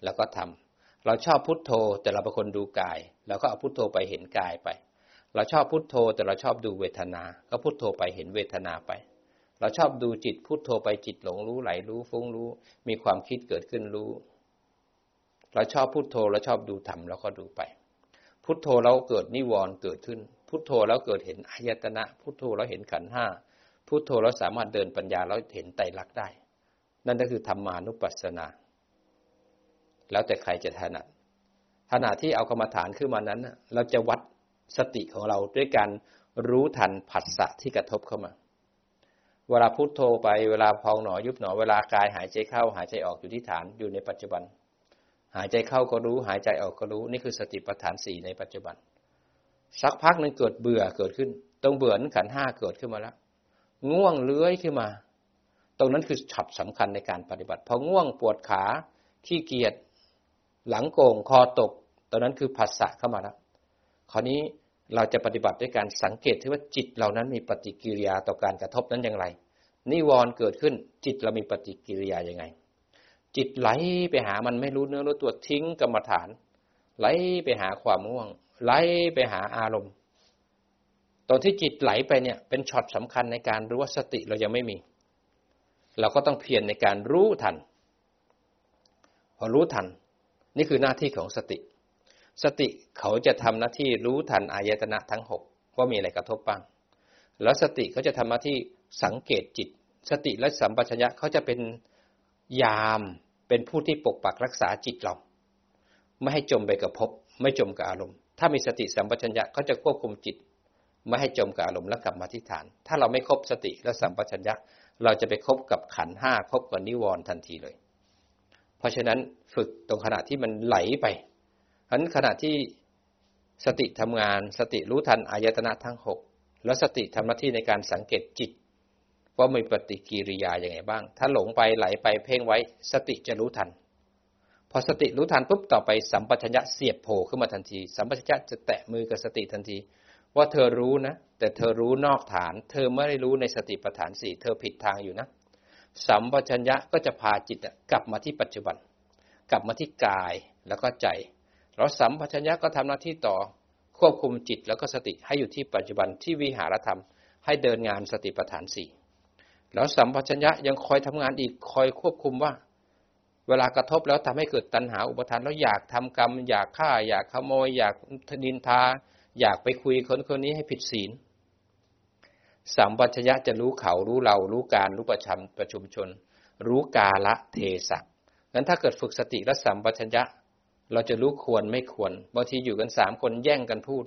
แล้วก็ทำ เราชอบพุทโธ แต่เราเป็นคนดูกายเราก็เอาพุทโธไปเห็นกายไป เราชอบพุโทโธ แต่เราชอบดูเวทนา ก็พุโทโธไปเห็นเวทนาไป เราชอบดูจิตพุโทโธไปจิตหลงรู้ไหลรู้ฟุ้งรู้ มีความคิดเกิดขึ้นรู้ เราชอบพุโทโธเราชอบดูธรรมแล้วก็ดูไป พุโทโธแล้วเกิดนิวรณ์เกิดขึ้น พุโทโธแล้วเกิดเห็นอายตนะ พุโทโธแล้วเห็นขันห้าพุโทโธแล้วสามารถเดินปัญญาแล้วเห็นไตรลักษณ์ได้ นั่นก็คือธรรมานุปัสสนา แล้วแต่ใครจะถนัดขณะที่เอากรรมฐานขึ้นมานั้น เราจะวัดสติของเราด้วยการรู้ทันผัสสะที่กระทบเข้ามา เวลาพุโทโธไปเวลาพองหนอยุบหนอ เวลากายหายใจเข้าหายใจออกอยู่ที่ฐานอยู่ในปัจจุบัน หายใจเข้าก็รู้หายใจออกก็รู้ นี่คือสติปัฏฐานสี่ในปัจจุบัน สักพักหนึ่งเกิดเบื่อเกิดขึ้นต้องเบื่อนขันห้าเกิดขึ้นมาแล้วง่วงเลื้อยขึ้นมา ตรงนั้นคือฉับสำคัญในการปฏิบัติ พอง่วงปวดขาขี้เกียจ หลังโกงคอตก ตอนนั้นคือภาษาเข้ามาแล้วคราวนี้เราจะปฏิบัติด้วยการสังเกตที่ว่าจิตเรานั้นมีปฏิกิริยาต่อการกระทบนั้นอย่างไร นิวรณ์เกิดขึ้นจิตเรามีปฏิกิริยาอย่างไง จิตไหลไปหามันไม่รู้เนื้อรู้ตัวทิ้งกรรมฐาน ไหลไปหาความง่วง ไหลไปหาอารมณ์ตอนที่จิตไหลไปเนี่ยเป็นช็อตสำคัญในการรู้ว่าสติเรายังไม่มี เราก็ต้องเพียรในการรู้ทัน พอรู้ทัน นี่คือหน้าที่ของสติ สติเขาจะทำหน้าที่รู้ทันอายตนะทั้งหกว่ามีอะไรกระทบบ้าง แล้วสติเขาจะทำหน้าที่สังเกตจิต สติและสัมปชัญญะเขาจะเป็นยามเป็นผู้ที่ปกปักรักษาจิตเรา ไม่ให้จมไปกับภพไม่จมกับอารมณ์ ถ้ามีสติสัมปชัญญะเขาจะควบคุมจิต ไม่ให้จมกับอารมณ์และกลับมาที่ฐาน ถ้าเราไม่ครบสติและสัมปชัญญะ เราจะไปคบกับขันห้าคบกับนิวรณ์ทันทีเลย เพราะฉะนั้นฝึกตรงขณะที่มันไหลไปฉะนั้นขณะที่สติทำงาน สติรู้ทันอายตนะทั้งหกแล้วสติทำหน้าที่ในการสังเกตจิต ว่ามีปฏิกิริยาอย่างไรบ้าง ถ้าหลงไปไหลไปเพ่งไว้ สติจะรู้ทัน พอสติรู้ทันปุ๊บต่อไปสัมปชัญญะเสียบโผล่ขึ้นมาทันที สัมปชัญญะจะแตะมือกับสติทันที ว่าเธอรู้นะ แต่เธอรู้นอกฐาน เธอไม่ได้รู้ในสติปัฏฐานสี่เธอผิดทางอยู่นะ สัมปชัญญะก็จะพาจิตกลับมาที่ปัจจุบัน กลับมาที่กายแล้วก็ใจแล้วสัมปชัญญะก็ทำหน้าที่ต่อควบคุมจิตแล้วก็สติให้อยู่ที่ปัจจุบันที่วิหารธรรม ให้เดินงานสติปัฏฐานสี่แล้วสัมปชัญญะยังคอยทำงานอีกคอยควบคุมว่า เวลากระทบแล้วทำให้เกิดตัณหาอุปทานแล้วอยากทำกรรม อยากฆ่า อยากขโมย อยากนินทา อยากไปคุยคนคนนี้ให้ผิดศีล สัมปัญญะจะรู้เขารู้เรา รู้การรู้ประชมประชุมชน รู้กาละเทศะงั้นถ้าเกิดฝึกสติและสัมปัญญะ เราจะรู้ควรไม่ควรบางทีอยู่กันสามคนแย่งกันพูด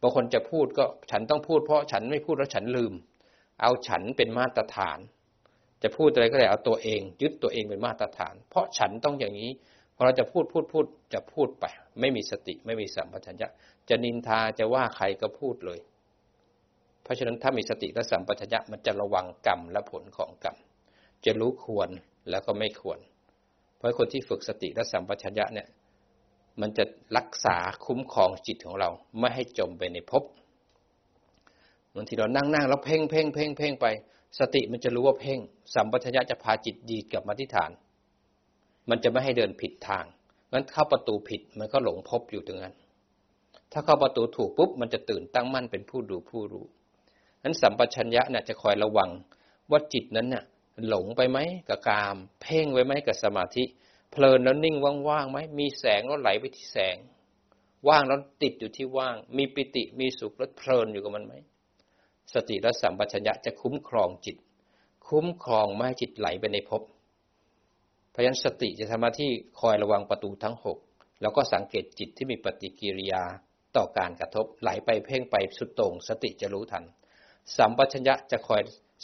บางคนจะพูดก็ฉันต้องพูดเพราะฉันไม่พูดแล้วฉันลืม เอาฉันเป็นมาตรฐาน จะพูดอะไรก็ได้เอาตัวเอง ยึดตัวเองเป็นมาตรฐาน เพราะฉันต้องอย่างนี้พอเราจะพูดพูดพูดจะพูดไป ไม่มีสติไม่มีสัมปชัญญะจะนินทาจะว่าใครก็พูดเลย ราะฉะนั้นถ้ามีสติและสัมปชัญญะมันจะระวังกรรมและผลของกรรม จะรู้ควรแล้วก็ไม่ควร เพราะคนที่ฝึกสติและสัมปชัญญะเนี่ย มันจะรักษาคุ้มครองจิตของเรา ไม่ให้จมไปในภพบางทีเรานั่งนั่งแล้วเพ่งเพ่งเพ่งเพ่งไป สติมันจะรู้ว่าเพ่ง สัมปชัญญะจะพาจิตดีกลับมาที่ฐาน มันจะไม่ให้เดินผิดทางงั้นเข้าประตูผิดมันก็หลงภพอยู่ตรงนั้น ถ้าเข้าประตูถูกปุ๊บมันจะตื่นตั้งมั่นเป็นผู้ดูผู้รู้ นั้นสัมปชัญญะเนี่ยจะคอยระวังว่าจิตนั้นเนี่ยหลงไปไหมกับกาม เพ่งไว้ไหมกับสมาธิ เพลินแล้วนิ่งว่างๆไหมมีแสงแล้วไหลไปที่แสง ว่างแล้วติดอยู่ที่ว่าง มีปิติมีสุขแล้วเพลินอยู่กับมันไหมสติและสัมปชัญญะจะคุ้มครองจิต คุ้มครองไม่ให้จิตไหลไปในภพเพราะฉะนั้นสติจะทำหน้าที่คอยระวังประตูทั้งหกแล้วก็สังเกตจิตที่มีปฏิกิริยาต่อการกระทบไหลไปเพ่งไปสุดต่งสติจะรู้ทัน สัมปชัญญะจะคอย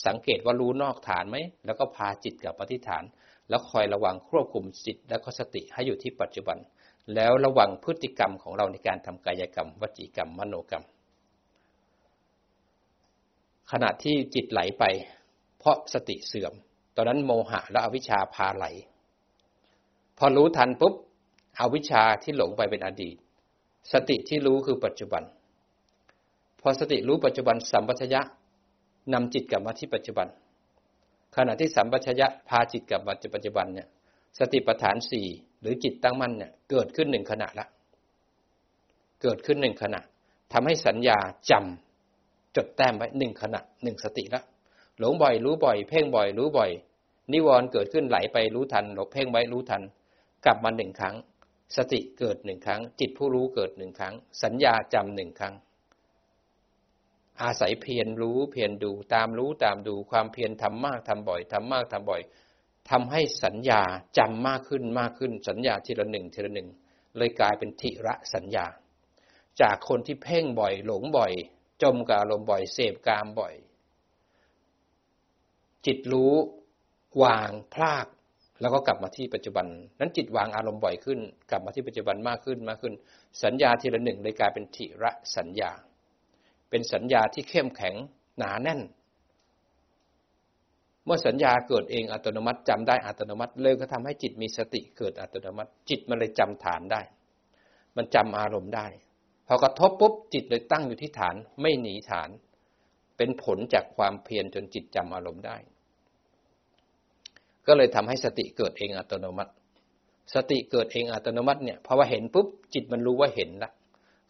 สังเกตว่ารู้นอกฐานไหม แล้วก็พาจิตกลับปฏิฐาน แล้วคอยระวังควบคุมจิตและก็สติให้อยู่ที่ปัจจุบัน แล้วระวังพฤติกรรมของเราในการทำกายกรรม วจีกรรม มโนกรรม ขณะที่จิตไหลไป เพราะสติเสื่อม ตอนนั้นโมหะและอวิชชาพาไหล พอรู้ทันปุ๊บอวิชชาที่หลงไปเป็นอดีต สติที่รู้คือปัจจุบัน พอสติรู้ปัจจุบันสัมปชัญญะ นำจิตกลับมาที่ปัจจุบัน ขณะที่สัมปชัญญะพาจิตกลับมาที่ปัจจุบันเนี่ยสติปัฏฐานสี่หรือจิตตั้งมั่นเนี่ยเกิดขึ้นหนึ่งขณะละเกิดขึ้นหนึ่งขณะทำให้สัญญาจำจดแต้มไว้หนึ่งขณะหนึ่งสติละหลงบ่อยรู้บ่อย เพ่งบ่อยรู้บ่อย นิวรณ์เกิดขึ้นไหลไปรู้ทันหลงเพ่งไว้รู้ทัน กลับมาหนึ่งครั้ง สติเกิดหนึ่งครั้ง จิตผู้รู้เกิดหนึ่งครั้ง สัญญาจำหนึ่งครั้ง อาศัยเพียรรู้เพียรดูตามรู้ตามดูความเพียรทำมากทำบ่อยทำมากทำบ่อยทำให้สัญญาจำมากขึ้นมากขึ้นสัญญาทีละหนึ่งทีละหนึ่งเลยกลายเป็นทิระสัญญา จากคนที่เพ่งบ่อย หลงบ่อย จมกับอารมณ์บ่อยเสพกามบ่อย จิตรู้วางพลากแล้วก็กลับมาที่ปัจจุบัน นั้นจิตวางอารมณ์บ่อยขึ้น กลับมาที่ปัจจุบันมากขึ้นมากขึ้น สัญญาทีละหนึ่งเลยกลายเป็นทิระสัญญา เป็นสัญญาที่เข้มแข็งหนาแน่น เมื่อสัญญาเกิดเองอัตโนมัติจำได้อัตโนมัติ เลยก็ทำให้จิตมีสติเกิดอัตโนมัติ จิตมันเลยจำฐานได้ มันจำอารมณ์ได้พอกระทบปุ๊บจิตเลยตั้งอยู่ที่ฐานไม่หนีฐาน เป็นผลจากความเพียรจนจิตจำอารมณ์ได้ ก็เลยทำให้สติเกิดเองอัตโนมัติ สติเกิดเองอัตโนมัติเนี่ยพอว่าเห็นปุ๊บจิตมันรู้ว่าเห็นละ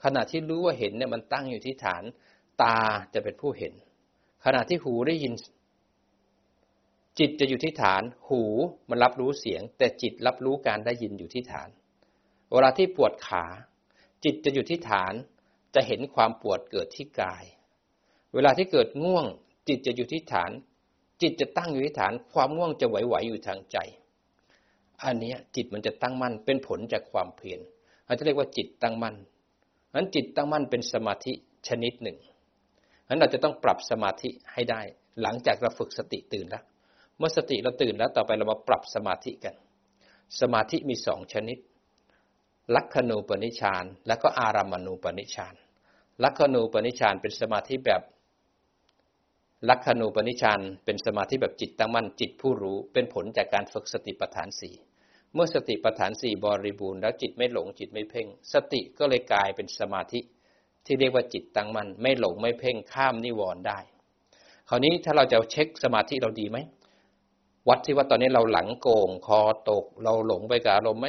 ขณะที่รู้ว่าเห็นเนี่ยมันตั้งอยู่ที่ฐาน ตาจะเป็นผู้เห็น ขณะที่หูได้ยิน จิตจะอยู่ที่ฐาน หูมันรับรู้เสียง แต่จิตรับรู้การได้ยินอยู่ที่ฐาน เวลาที่ปวดขา จิตจะอยู่ที่ฐาน จะเห็นความปวดเกิดที่กาย เวลาที่เกิดง่วง จิตจะอยู่ที่ฐาน จิตจะตั้งอยู่ที่ฐาน ความง่วงจะไหวๆอยู่ทางใจ อันนี้จิตมันจะตั้งมั่นเป็นผลจากความเพียรเราจะเรียกว่าจิตตั้งมั่นนั้นจิตตั้งมั่นเป็นสมาธิชนิดหนึ่ง นั้นเราจะต้องปรับสมาธิให้ได้ หลังจากเราฝึกสติตื่นแล้ว เมื่อสติเราตื่นแล้วต่อไปเรามาปรับสมาธิกัน สมาธิมีสองชนิด ลักขณูปนิชานและก็อารามานูปนิชาน ลักขณูปนิชานเป็นสมาธิแบบลักขณูปนิชานเป็นสมาธิแบบจิตตั้งมั่นจิตผู้รู้เป็นผลจากการฝึกสติปัฏฐานสี่เมื่อสติปัฏฐานสี่บริบูรณ์แล้วจิตไม่หลงจิตไม่เพ่ง สติก็เลยกลายเป็นสมาธิ ที่เรียกว่าจิตตั้งมั่นไม่หลงไม่เพ่งข้ามนิวรณ์ได้ คราวนี้ถ้าเราจะเช็คสมาธิเราดีไหมวัดที่ว่าตอนนี้เราหลังโกงคอตก เราหลงไปกับอารมณ์ไหม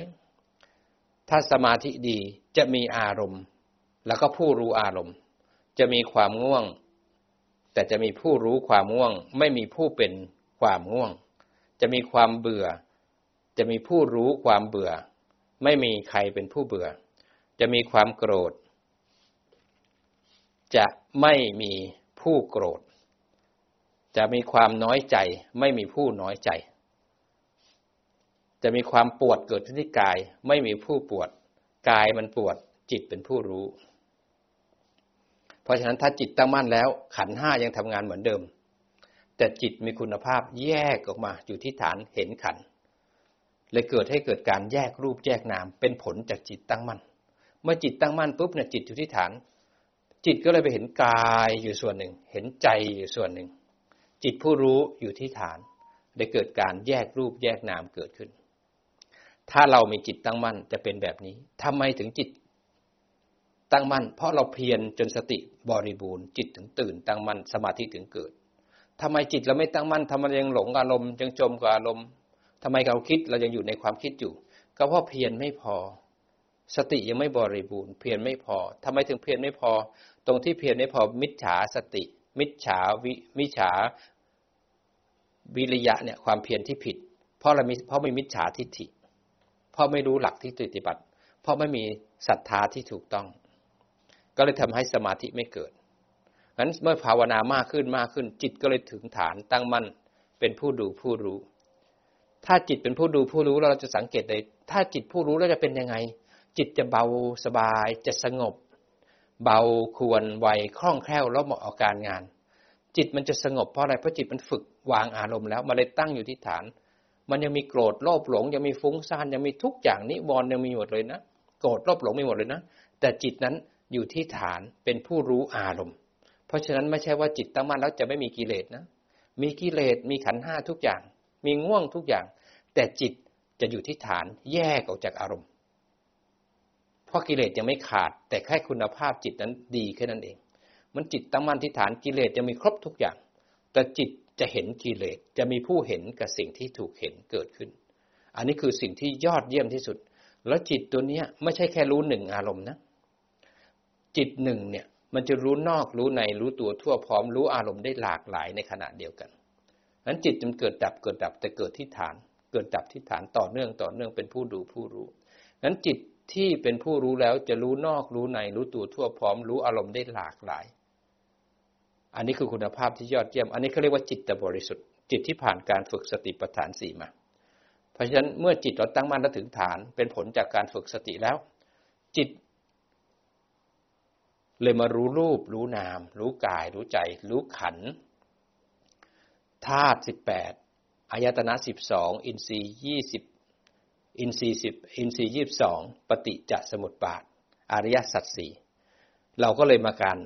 ถ้าสมาธิดีจะมีอารมณ์ แล้วก็ผู้รู้อารมณ์ จะมีความง่วง แต่จะมีผู้รู้ความง่วง ไม่มีผู้เป็นความง่วง จะมีความเบื่อ จะมีผู้รู้ความเบื่อ ไม่มีใครเป็นผู้เบื่อ จะมีความโกรธ จะไม่มีผู้โกรธ จะมีความน้อยใจ ไม่มีผู้น้อยใจ จะมีความปวดเกิดที่กาย ไม่มีผู้ปวด กายมันปวด จิตเป็นผู้รู้ เพราะฉะนั้นถ้าจิตตั้งมั่นแล้ว ขันห้ายังทำงานเหมือนเดิม แต่จิตมีคุณภาพแยกออกมาอยู่ที่ฐานเห็นขันเลยเกิดให้เกิดการแยกรูปแยกนามเป็นผลจากจิตตั้งมั่น เมื่อจิตตั้งมั่นปุ๊บเนี่ยจิตอยู่ที่ฐาน จิตก็เลยไปเห็นกายอยู่ส่วนหนึ่ง เห็นใจอยู่ส่วนหนึ่ง จิตผู้รู้อยู่ที่ฐานได้เกิดการแยกรูปแยกนามเกิดขึ้น ถ้าเรามีจิตตั้งมั่นจะเป็นแบบนี้ทำไมถึงจิตตั้งมั่น เพราะเราเพียรจนสติบริบูรณ์ จิตถึงตื่นตั้งมั่นสมาธิถึงเกิดทำไมจิตเราไม่ตั้งมั่นทำไมยังหลงอารมณ์ยังจมกับอารมณ์ทำไมเราคิดเรายังอยู่ในความคิดอยู่ ก็เพราะเพียรไม่พอ สติยังไม่บริบูรณ์เพียรไม่พอทำไมถึงเพียรไม่พอ ตรงที่เพียรไม่พอมิจฉาสติ มิจฉาวิมิจฉาวิริยะเนี่ยความเพียรที่ผิด เพราะเรามีเพราะไม่มิจฉาทิฏฐิ เพราะไม่รู้หลักที่ปฏิบัติ เพราะไม่มีศรัทธาที่ถูกต้อง ก็เลยทำให้สมาธิไม่เกิดงั้นเมื่อภาวนามากขึ้นมากขึ้น จิตก็เลยถึงฐานตั้งมั่นเป็นผู้ดูผู้รู้ ถ้าจิตเป็นผู้ดูผู้รู้เราจะสังเกตเลยถ้าจิตผู้รู้แล้วจะเป็นยังไง จิตจะเบาสบายจะสงบ เบาควรไวคล่องแคล่วแล้วเหมาะกับการงาน จิตมันจะสงบเพราะอะไรเพราะจิตมันฝึกวางอารมณ์แล้วมันเลยตั้งอยู่ที่ฐาน มันยังมีโกรธโลภหลง ยังมีฟุ้งซ่านยังมีทุกอย่างนิวรณ์ยังมีหมดเลยนะโกรธโลภหลงมีหมดเลยนะ แต่จิตนั้นอยู่ที่ฐานเป็นผู้รู้อารมณ์ เพราะฉะนั้นไม่ใช่ว่าจิตตั้งมั่นแล้วจะไม่มีกิเลสนะ มีกิเลสมีขันห้าทุกอย่าง มีง่วงทุกอย่าง แต่จิตจะอยู่ที่ฐานแยกออกจากอารมณ์ เพราะกิเลสยังไม่ขาด แต่แค่คุณภาพจิตนั้นดีแค่นั้นเอง มันจิตตั้งมั่นที่ฐานกิเลสยังมีครบทุกอย่าง แต่จิตจะเห็นกิเลสจะมีผู้เห็นกับสิ่งที่ถูกเห็นเกิดขึ้น อันนี้คือสิ่งที่ยอดเยี่ยมที่สุด แล้วจิตตัวนี้ไม่ใช่แค่รู้หนึ่งอารมณ์นะ จิตหนึ่งเนี่ยมันจะรู้นอกรู้ในรู้ตัวทั่วพร้อมรู้อารมณ์ได้หลากหลายในขณะเดียวกันนั้นจิตมันเกิดดับเกิดดับแต่เกิดที่ฐาน เกิดดับที่ฐานต่อเนื่องต่อเนื่องเป็นผู้ดูผู้รู้นั้นจิต ที่เป็นผู้รู้แล้วจะรู้นอกรู้ในรู้ตัวทั่วพร้อมรู้อารมณ์ได้หลากหลาย อันนี้คือคุณภาพที่ยอดเยี่ยม อันนี้เขาเรียกว่าจิตบริสุทธิ์ จิตที่ผ่านการฝึกสติปัฏฐานสี่มา เพราะฉะนั้นเมื่อจิตเราตั้งมั่นและถึงฐาน เป็นผลจากการฝึกสติแล้ว จิต เลยมารู้รูป รู้นาม รู้กาย รู้ใจ รู้ขันธาตุสิบแปดอายตนะสิบสองอินทรีย์ยี่สิบ อินทรีย์สิบอินทรีย์ยี่บสองปฏิจจสมุปบาท อริยสัจสี่เราก็เลยมาการ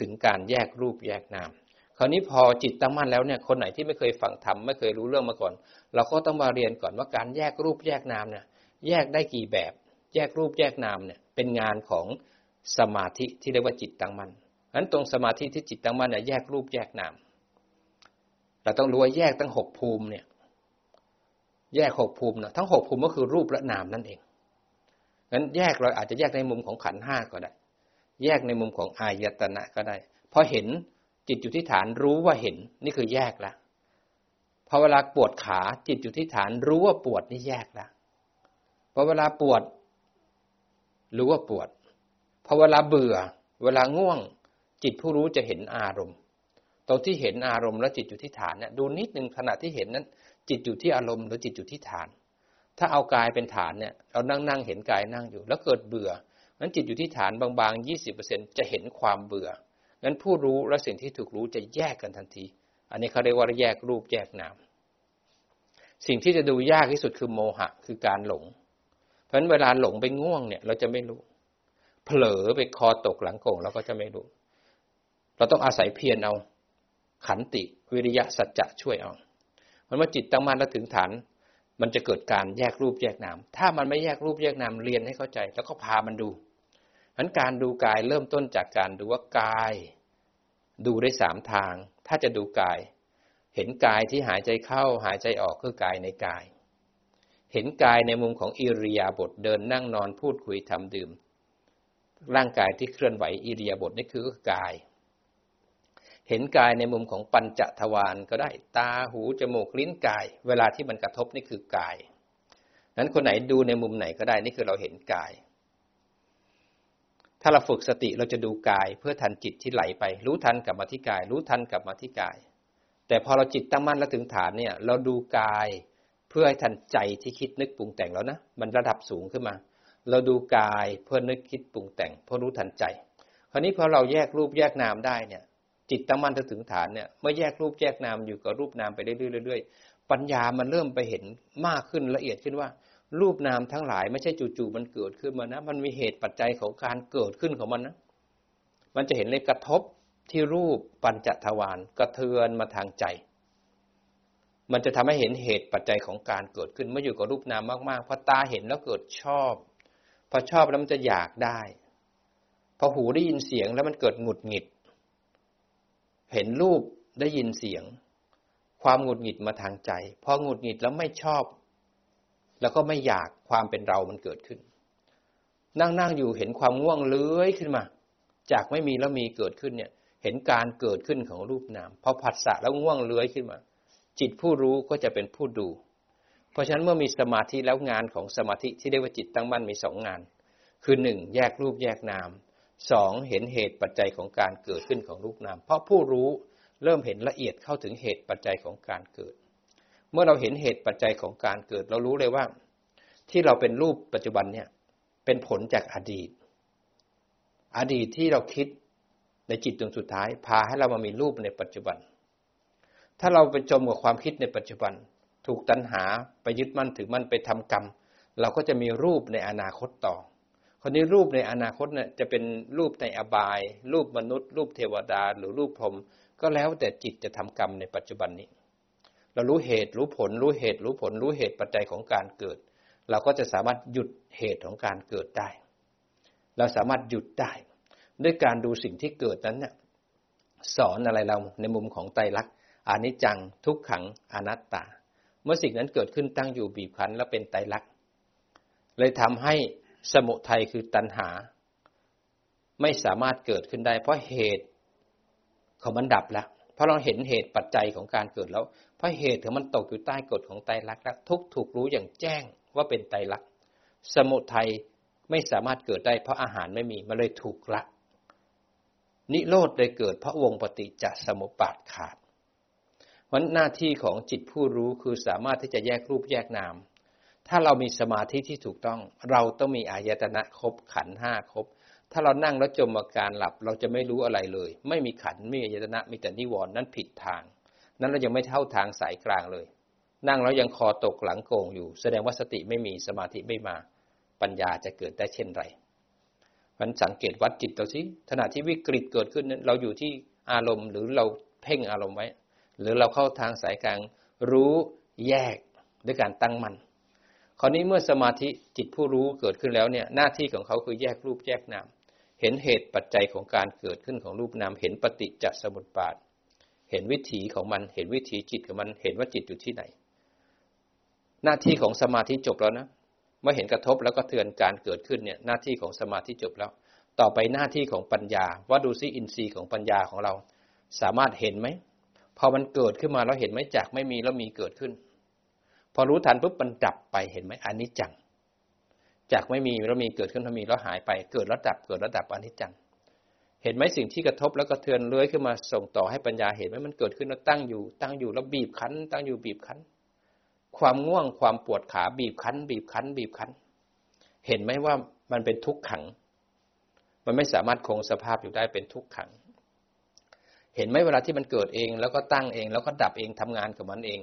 ถึงการแยกรูปแยกนาม คราวนี้พอจิตตั้งมั่นแล้วเนี่ยคนไหนที่ไม่เคยฟังธรรมไม่เคยรู้เรื่องมาก่อน เราก็ต้องมาเรียนก่อนว่าการแยกรูปแยกนามเนี่ยแยกได้กี่แบบ แยกรูปแยกนามเนี่ยเป็นงานของสมาธิที่เรียกว่าจิตตั้งมั่นนั้นตรงสมาธิที่จิตตั้งมั่นเนี่ยแยกรูปแยกนาม เราต้องรู้ว่าแยกตั้งหกภูมิเนี่ย แยกหกภูมินะทั้งหกภูมิก็คือรูปและนามนั่นเองงั้นแยกเราอาจจะแยกในมุมของขันห้าก็ได้ แยกในมุมของอายตนะก็ได้พอเห็นจิตอยู่ที่ฐานรู้ว่าเห็นนี่คือแยกละพอเวลาปวดขาจิตอยู่ที่ฐานรู้ว่าปวดนี่แยกละพอเวลาปวด รู้ว่าปวดพอเวลาเบื่อ เวลาง่วง จิตผู้รู้จะเห็นอารมณ์ตรงที่เห็นอารมณ์แล้วจิตอยู่ที่ฐานเนี่ยดูนิดหนึ่งขณะที่เห็นนั้น จิตอยู่ที่อารมณ์หรือจิตอยู่ที่ฐาน ถ้าเอากายเป็นฐานเนี่ยเรานั่งนั่งเห็นกายนั่งอยู่ แล้วเกิดเบื่อนั้นจิตอยู่ที่ฐานบางๆยี่สิบเปอร์เซ็นจะเห็นความเบื่องั้นผู้รู้และสิ่งที่ถูกรู้จะแยกกันทันที อันนี้เขาเรียกว่าแยกรูปแยกนามสิ่งที่จะดูยากที่สุดคือโมหะคือการหลง เพราะฉะนั้นเวลาหลงไปง่วงเนี่ย เราจะไม่รู้ เผลอไปคอตกหลังโก่งเราก็จะไม่รู้ เราต้องอาศัยเพียรเอาขันติ วิริยะสัจจะช่วยเอา มันว่าจิตตั้งมั่นแล้วถึงฐานมันจะเกิดการแยกรูปแยกนาม ถ้ามันไม่แยกรูปแยกนามเรียนให้เข้าใจ แล้วก็พามันดูนั้นการดูกายเริ่มต้นจากการดูว่ากาย ดูได้สามทาง ถ้าจะดูกาย เห็นกายที่หายใจเข้าหายใจออกคือกายในกาย เห็นกายในมุมของอิริยาบถเดินนั่งนอนพูดคุยทำดื่ม ร่างกายที่เคลื่อนไหวอิริยาบถนี่คือกาย เห็นกายในมุมของปัญจทวารก็ได้ตาหูจมูกลิ้นกาย เวลาที่มันกระทบนี่คือกายนั้นคนไหนดูในมุมไหนก็ได้นี่คือเราเห็นกาย ถ้าเราฝึกสติเราจะดูกายเพื่อทันจิตที่ไหลไป รู้ทันกลับมาที่กาย รู้ทันกลับมาที่กาย แต่พอเราจิตตั้งมั่นแล้วถึงฐานเนี่ย เราดูกายเพื่อให้ทันใจที่คิดนึกปรุงแต่งแล้วนะมันระดับสูงขึ้นมา เราดูกายเพื่อนึกคิดปรุงแต่ง เพื่อรู้ทันใจ คราวนี้พอเราแยกรูปแยกนามได้เนี่ย จิตตั้งมั่นถึงฐานเนี่ยเมื่อแยกรูปแยกนามอยู่กับรูปนามไปเรื่อยๆปัญญามันเริ่มไปเห็นมากขึ้นละเอียดขึ้นว่า รูปนามทั้งหลายไม่ใช่จู่ๆมันเกิดขึ้นมานะ มันมีเหตุปัจจัยของการเกิดขึ้นของมันนะ มันจะเห็นเลยกระทบที่รูปปัญจทวารกระเทือนมาทางใจ มันจะทำให้เห็นเหตุปัจจัยของการเกิดขึ้นเมื่ออยู่กับรูปนามมากๆพอตาเห็นแล้วเกิดชอบพอชอบแล้วมันจะอยากได้ พอหูได้ยินเสียงแล้วมันเกิดหงุดหงิด เห็นรูปได้ยินเสียง ความหงุดหงิดมาทางใจ พอหงุดหงิดแล้วไม่ชอบ แล้วก็ไม่อยากความเป็นเรามันเกิดขึ้น นั่งนั่งอยู่เห็นความง่วงเลื้อยขึ้นมา จากไม่มีแล้วมีเกิดขึ้นเนี่ย เห็นการเกิดขึ้นของรูปนามพอผัสสะแล้วง่วงเลื้อยขึ้นมา จิตผู้รู้ก็จะเป็นผู้ดู เพราะฉะนั้นเมื่อมีสมาธิแล้วงานของสมาธิที่เรียกว่าจิตตั้งมั่นมีสองงาน คือหนึ่งแยกรูปแยกนาม สองเห็นเหตุปัจจัยของการเกิดขึ้นของรูปนาม เพราะผู้รู้เริ่มเห็นละเอียดเข้าถึงเหตุปัจจัยของการเกิด เมื่อเราเห็นเหตุปัจจัยของการเกิด เรารู้เลยว่า ที่เราเป็นรูปปัจจุบันเนี่ยเป็นผลจากอดีต อดีตที่เราคิดในจิตดวงสุดท้าย พาให้เรามามีรูปในปัจจุบัน ถ้าเราไปจมกับความคิดในปัจจุบัน ถูกตัณหาไปยึดมั่นถือมั่นไปทำกรรม เราก็จะมีรูปในอนาคตต่อ คนนี้รูปในอนาคตเนี่ยจะเป็นรูปในอบาย รูปมนุษย์ รูปเทวดา หรือรูปพรหมก็แล้วแต่จิตจะทำกรรมในปัจจุบันนี้ เรารู้เหตุรู้ผล รู้เหตุรู้ผล รู้เหตุปัจจัยของการเกิด เราก็จะสามารถหยุดเหตุของการเกิดได้ เราสามารถหยุดได้ ด้วยการดูสิ่งที่เกิดนั้นเนี่ยสอนอะไรเราในมุมของไตรลักษณ์อนิจจังทุกขังอนัตตา เมื่อสิ่งนั้นเกิดขึ้นตั้งอยู่บีบคั้น แล้วเป็นไตรลักษณ์เลยทำให้ สมุทัยคือตัณหา ไม่สามารถเกิดขึ้นได้ เพราะเหตุของมันดับแล้วเพราะเราเห็นเหตุปัจจัยของการเกิดแล้ว เพราะเหตุถึงมันตกอยู่ใต้กฎของไตรลักษณ์แล้วทุกถูกรู้อย่างแจ้งว่าเป็นไตรลักษณ์สมุทัยไม่สามารถเกิดได้ เพราะอาหารไม่มีมันเลยถูกละ นิโรธเลยเกิด เพราะวงปฏิจจสมุปบาทขาดวันหน้าที่ของจิตผู้รู้คือสามารถที่จะแยกรูปแยกนาม ถ้าเรามีสมาธิที่ถูกต้อง เราต้องมีอายตนะครบขันห้าครบ ถ้าเรานั่งแล้วจมอาการหลับ เราจะไม่รู้อะไรเลย ไม่มีขันไม่มีอายตนะมีแต่นิวรณ์นั้นผิดทาง นั้นเรายังไม่เท่าทางสายกลางเลย นั่งแล้วยังคอตกหลังโกงอยู่ แสดงว่าสติไม่มีสมาธิไม่มา ปัญญาจะเกิดได้เช่นไรมันสังเกตวัดจิตเราสิขณะที่วิกฤตเกิดขึ้นนั้นเราอยู่ที่อารมณ์หรือเราเพ่งอารมณ์ไว้ หรือเราเข้าทางสายกลางรู้แยกด้วยการตั้งมัน่น คราวนี้เมื่อสมาธิจิตผู้รู้เกิดขึ้นแล้วเนี่ยหน้าที่ของเขาคือแยกรูปแยกนาม เห็นเหตุปัจจัยของการเกิดขึ้นของรูปนาม เห็นปฏิจจสมุปบาท เห็นวิถีของมัน เห็นวิถีจิตของมัน เห็นว่าจิตอยู่ที่ไหน หน้าที่ของสมาธิจบแล้วนะ เมื่อเห็นกระทบแล้วก็เตือนการเกิดขึ้นเนี่ยหน้าที่ของสมาธิจบแล้ว ต่อไปหน้าที่ของปัญญา ว่าดูซิอินทรีย์ของปัญญาของเรา สามารถเห็นไหม พอมันเกิดขึ้นมาแล้วเห็นไหมจากไม่มีแล้วมีเกิดขึ้น พอรู้ทันปุ๊บมันดับไปเห็นไหมอนิจจัง จากไม่มีแล้วมีเกิดขึ้นถ้ามีแล้วหายไป เกิดระดับเกิดระดับอนิจจัง เห็นไหมสิ่งที่กระทบแล้วก็เทือนเลื้อยขึ้นมาส่งต่อให้ปัญญาเห็นไหมมันเกิดขึ้นแล้วตั้งอยู่ ตั้งอยู่แล้วบีบคั้น ตั้งอยู่บีบคั้น ความง่วงความปวดขาบีบคั้น บีบคั้น บีบคั้น เห็นไหมว่ามันเป็นทุกขัง มันไม่สามารถคงสภาพอยู่ได้เป็นทุกขัง เห็นไหมเวลาที่มันเกิดเอง แล้วก็ตั้งเอง แล้วก็ดับเองทำงานกับมันเอง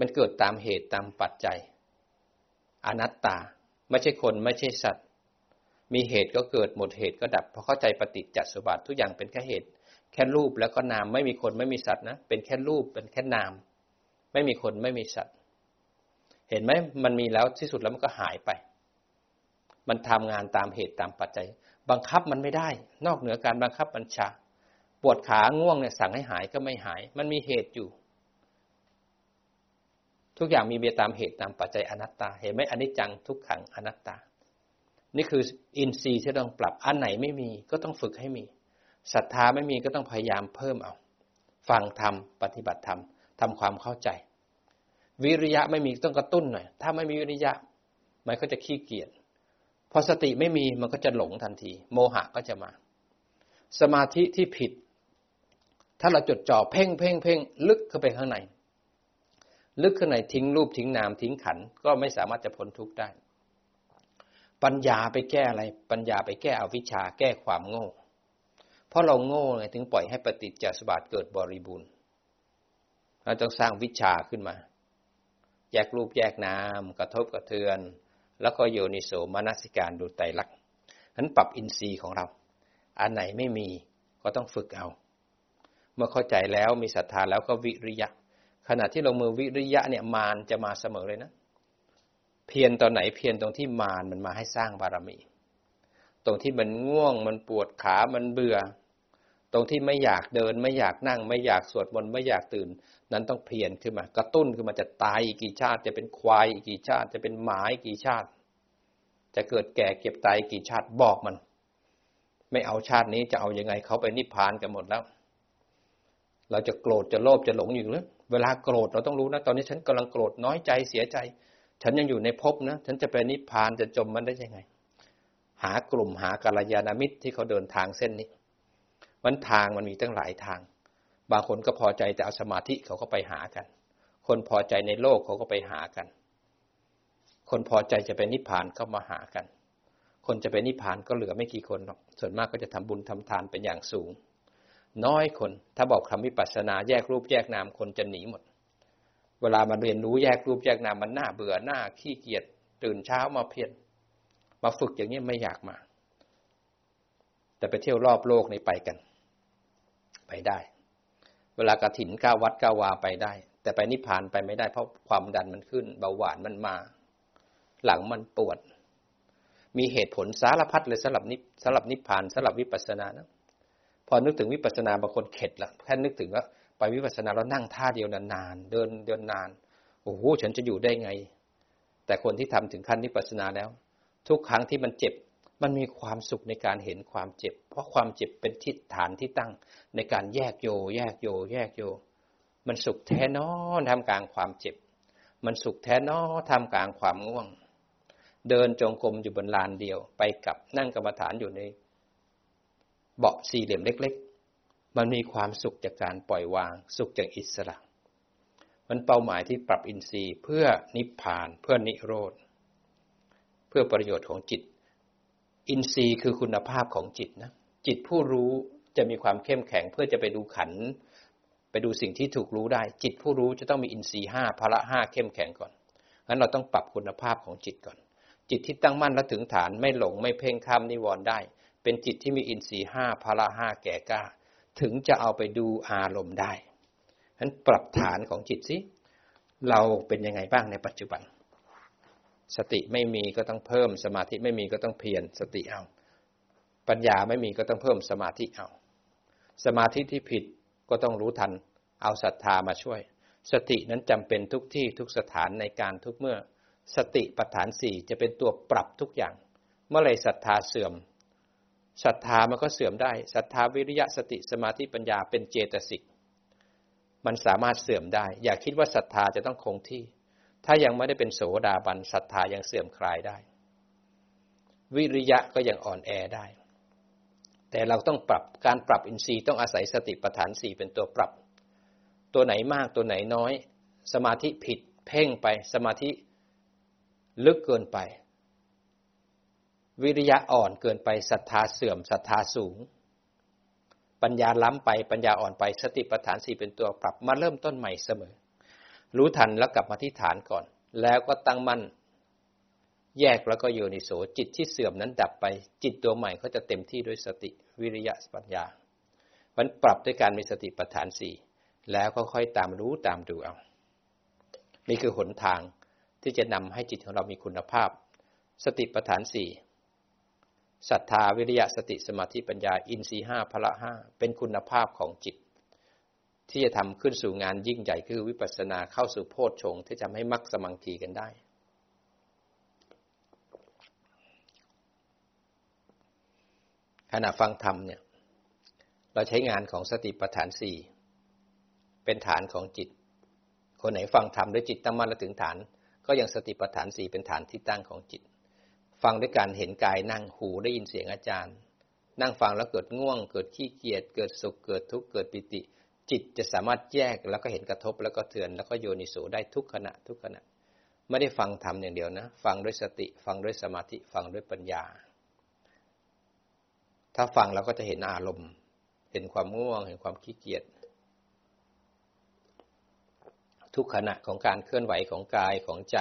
มันเกิดตามเหตุตามปัจจัย อนัตตา ไม่ใช่คนไม่ใช่สัตว์ มีเหตุก็เกิดหมดเหตุก็ดับพอเข้าใจปฏิจจสมบัติทุกอย่างเป็นแค่เหตุ แค่รูปแล้วก็นามไม่มีคนไม่มีสัตว์นะเป็นแค่รูปเป็นแค่นาม ไม่มีคนไม่มีสัตว์ เห็นไหมมันมีแล้วที่สุดแล้วมันก็หายไป มันทำงานตามเหตุตามปัจจัย บังคับมันไม่ได้ นอกเหนือการบังคับบัญชาปวดขาง่วงเนี่ยสั่งให้หายก็ไม่หาย มันมีเหตุอยู่ ทุกอย่างมีเบียตามเหตุตามปัจจัยอนัตตา เห็นไหมอนิจจังทุกขังอนัตตา นี่คืออินทรีย์ที่ต้องปรับอันไหนไม่มีก็ต้องฝึกให้มีศรัทธาไม่มีก็ต้องพยายามเพิ่มเอาฟังธรรมปฏิบัติธรรมทำความเข้าใจ วิริยะไม่มีต้องกระตุ้นหน่อยถ้าไม่มีวิริยะ มันก็จะขี้เกียจพอสติไม่มีมันก็จะหลงทันที โมหะก็จะมา สมาธิที่ผิด ถ้าเราจดจ่อเพ่งเพ่งเพ่งลึกเข้าไปข้างใน ลึกข้างในทิ้งรูปทิ้งนามทิ้งขันก็ไม่สามารถจะพ้นทุกข์ได้ ปัญญาไปแก้อะไร ปัญญาไปแก้อวิชชาแก้ความโง่ เพราะเราโง่ไงถึงปล่อยให้ปฏิจจสมบัติเกิดบริบูรณ์เราต้องสร้างวิชาขึ้นมา แยกรูปแยกนามกระทบกระเทือน แล้วก็โยนิโสมนสิการดูไตรลักษณ์นั้นปรับอินทรีย์ของเรา อันไหนไม่มีก็ต้องฝึกเอา เมื่อเข้าใจแล้วมีศรัทธาแล้วก็วิริยะ ขณะที่ลงมือวิริยะเนี่ยมารจะมาเสมอเลยนะ เพียรตอนไหนเพียรตรงที่มารมันมาให้สร้างบารมี ตรงที่มันง่วงมันปวดขามันเบื่อ ตรงที่ไม่อยากเดิน ไม่อยากนั่ง ไม่อยากสวดมนต์ไม่อยากตื่น นั้นต้องเพียรขึ้นมากระตุ้นขึ้นมาจะตายอีกกี่ชาติ จะเป็นควายอีกกี่ชาติ จะเป็นหมาอีกกี่ชาติ จะเกิดแก่เก็บตายกี่ชาติบอกมัน ไม่เอาชาตินี้จะเอาอยัางไงเขาไปนิพพานกันหมดแล้ว เราจะโกรธจะโลภจะหลงอยู่หรือเวลาโกรธเราต้องรู้นะ ตอนนี้ฉันกำลังโกรธน้อยใจเสียใจ ฉันยังอยู่ในภพนะ ฉันจะไปนิพพานจะจมมันได้ยังไง หากลุ่มหากาลยานามิตรที่เขาเดินทางเส้นนี้ มันทางมันมีตั้งหลายทาง บางคนก็พอใจแต่เอาสมาธิเขาก็ไปหากัน คนพอใจในโลกเขาก็ไปหากัน คนพอใจจะเป็นนิพพานก็มาหากัน คนจะเป็นนิพพานก็เหลือไม่กี่คนหรอกส่วนมากก็จะทำบุญทำทานเป็นอย่างสูง น้อยคน ถ้าบอกคำวิปัสสนาแยกรูปแยกนามคนจะหนีหมด เวลามาเรียนรู้แยกรูปแยกนามมันน่าเบื่อหน้าขี้เกียจตื่นเช้ามาเพียรมาฝึกอย่างนี้ไม่อยากมา แต่ไปเที่ยวรอบโลกในไปกัน ไปได้ เวลากระถินก้าวัดก้าวาไปได้ แต่ไปนิพพานไปไม่ได้เพราะความดันมันขึ้น เบาหวานมันมา หลังมันปวด มีเหตุผลสารพัดเลยสำหรับนิสำหรับนิพพานสำหรับวิปัสสนานะ พอนึกถึงวิปัสสนาบางคนเข็ดละแค่นึกถึงว่าไปวิปัสสนาแล้วนั่งท่าเดียวนานๆเดินเดินนานโอ้โหฉันจะอยู่ได้ไง แต่คนที่ทำถึงขั้นวิปัสสนาแล้ว ทุกครั้งที่มันเจ็บมันมีความสุขในการเห็นความเจ็บ เพราะความเจ็บเป็นทิศฐานที่ตั้งในการแยกโย แยกโย แยกโย มันสุขแท้นอทำกลางความเจ็บ มันสุขแท้นอทำกลางความง่วง เดินจงกรมอยู่บนลานเดียว ไปกับนั่งกรรมฐานอยู่ใน เบาะสี่เหลี่ยมเล็ก ๆ มันมีความสุขจากการปล่อยวาง สุขจากอิสระ มันเป้าหมายที่ปรับอินทรีย์เพื่อนิพพานเพื่อนิโรธ เพื่อประโยชน์ของจิต อินทรีย์คือคุณภาพของจิตนะ จิตผู้รู้จะมีความเข้มแข็งเพื่อจะไปดูขัน ไปดูสิ่งที่ถูกรู้ได้ จิตผู้รู้จะต้องมีอินทรีย์ห้าพละห้าเข้มแข็งก่อนงั้นเราต้องปรับคุณภาพของจิตก่อนจิตที่ตั้งมั่นและถึงฐานไม่หลงไม่เพ่งข้ามนิวรณ์ได้ เป็นจิตที่มีอินทรีย์ห้าพละห้าแก่กล้า ถึงจะเอาไปดูอารมณ์ได้ฉะนั้นปรับฐานของจิตสิเราเป็นยังไงบ้างในปัจจุบัน สติไม่มีก็ต้องเพิ่ม สมาธิไม่มีก็ต้องเพียรสติเอา ปัญญาไม่มีก็ต้องเพิ่มสมาธิเอา สมาธิที่ผิดก็ต้องรู้ทัน เอาศรัทธามาช่วย สตินั้นจำเป็นทุกที่ทุกสถานในการทุกเมื่อ สติปัฏฐานสี่จะเป็นตัวปรับทุกอย่าง เมื่อไรศรัทธาเสื่อม ศรัทธามันก็เสื่อมได้ศรัทธาวิริยะสติสมาธิปัญญาเป็นเจตสิก มันสามารถเสื่อมได้ อย่าคิดว่าศรัทธาจะต้องคงที่ ถ้ายังไม่ได้เป็นโสดาบันศรัทธายังเสื่อมคลายได้ วิริยะก็ยังอ่อนแอได้ แต่เราต้องปรับการปรับอินทรีย์ต้องอาศัยสติปัฏฐานสี่เป็นตัวปรับ ตัวไหนมากตัวไหนน้อย สมาธิผิด เพ่งไปสมาธิลึกเกินไป วิริยะอ่อนเกินไปศรัทธาเสื่อมศรัทธาสูง ปัญญาล้ำไปปัญญาอ่อนไปสติปัฏฐานสี่เป็นตัวปรับมาเริ่มต้นใหม่เสมอ รู้ทันแล้วกลับมาที่ฐานก่อน แล้วก็ตั้งมั่น แยกแล้วก็โยนิโสจิตที่เสื่อมนั้นดับไป จิตตัวใหม่ก็จะเต็มที่ด้วยสติวิริยะปัญญา มันปรับด้วยการมีสติปัฏฐานสี่แล้วก็ค่อยตามรู้ตามดูเอานี่คือหนทางที่จะนำให้จิตของเรามีคุณภาพ สติปัฏฐานสี่ ศรัทธาวิริยะสติสมาธิปัญญา อินทรีห้าพละห้าเป็นคุณภาพของจิต ที่จะทำขึ้นสู่งานยิ่งใหญ่คือวิปัสสนาเข้าสู่โพชฌงที่จะให้มักสมังคีกันได้ ขณะฟังธรรมเนี่ย เราใช้งานของสติปัฏฐานสี่เป็นฐานของจิต คนไหนฟังธรรมด้วยจิตตั้งมั่นและถึงฐาน ก็ยังสติปัฏฐานสี่เป็นฐานที่ตั้งของจิต ฟังด้วยการเห็นกายนั่งหูได้ยินเสียงอาจารย์ นั่งฟังแล้วเกิดง่วง เกิดขี้เกียจเกิดสุขเกิดทุกข์เกิดปิติ จิตจะสามารถแยกแล้วก็เห็นกระทบแล้วก็เตือน แล้วก็โยนิโสได้ทุกขณะทุกขณะ ไม่ได้ฟังธรรมอย่างเดียวนะ ฟังด้วยสติ ฟังด้วยสมาธิฟังด้วยปัญญา ถ้าฟังเราก็จะเห็นอารมณ์ เห็นความง่วง เห็นความขี้เกียจทุกขณะของการเคลื่อนไหวของกายของใจ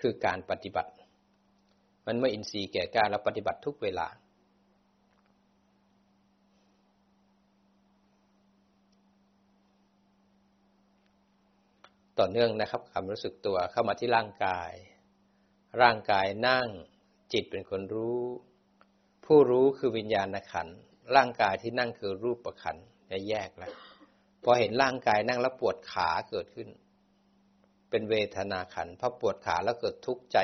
คือการปฏิบัติ มันเมื่ออินทรีย์แก่กล้าแล้วปฏิบัติทุกเวลา ต่อเนื่องนะครับความรู้สึกตัวเข้ามาที่ร่างกาย ร่างกายนั่งจิตเป็นคนรู้ ผู้รู้คือวิญญาณขันร่างกายที่นั่งคือรูปประขันจะแยกแล้วพอเห็นร่างกายนั่งแล้วปวดขาเกิดขึ้น เป็นเวทนาขันพอปวดขาแล้วเกิดทุกข์ใจ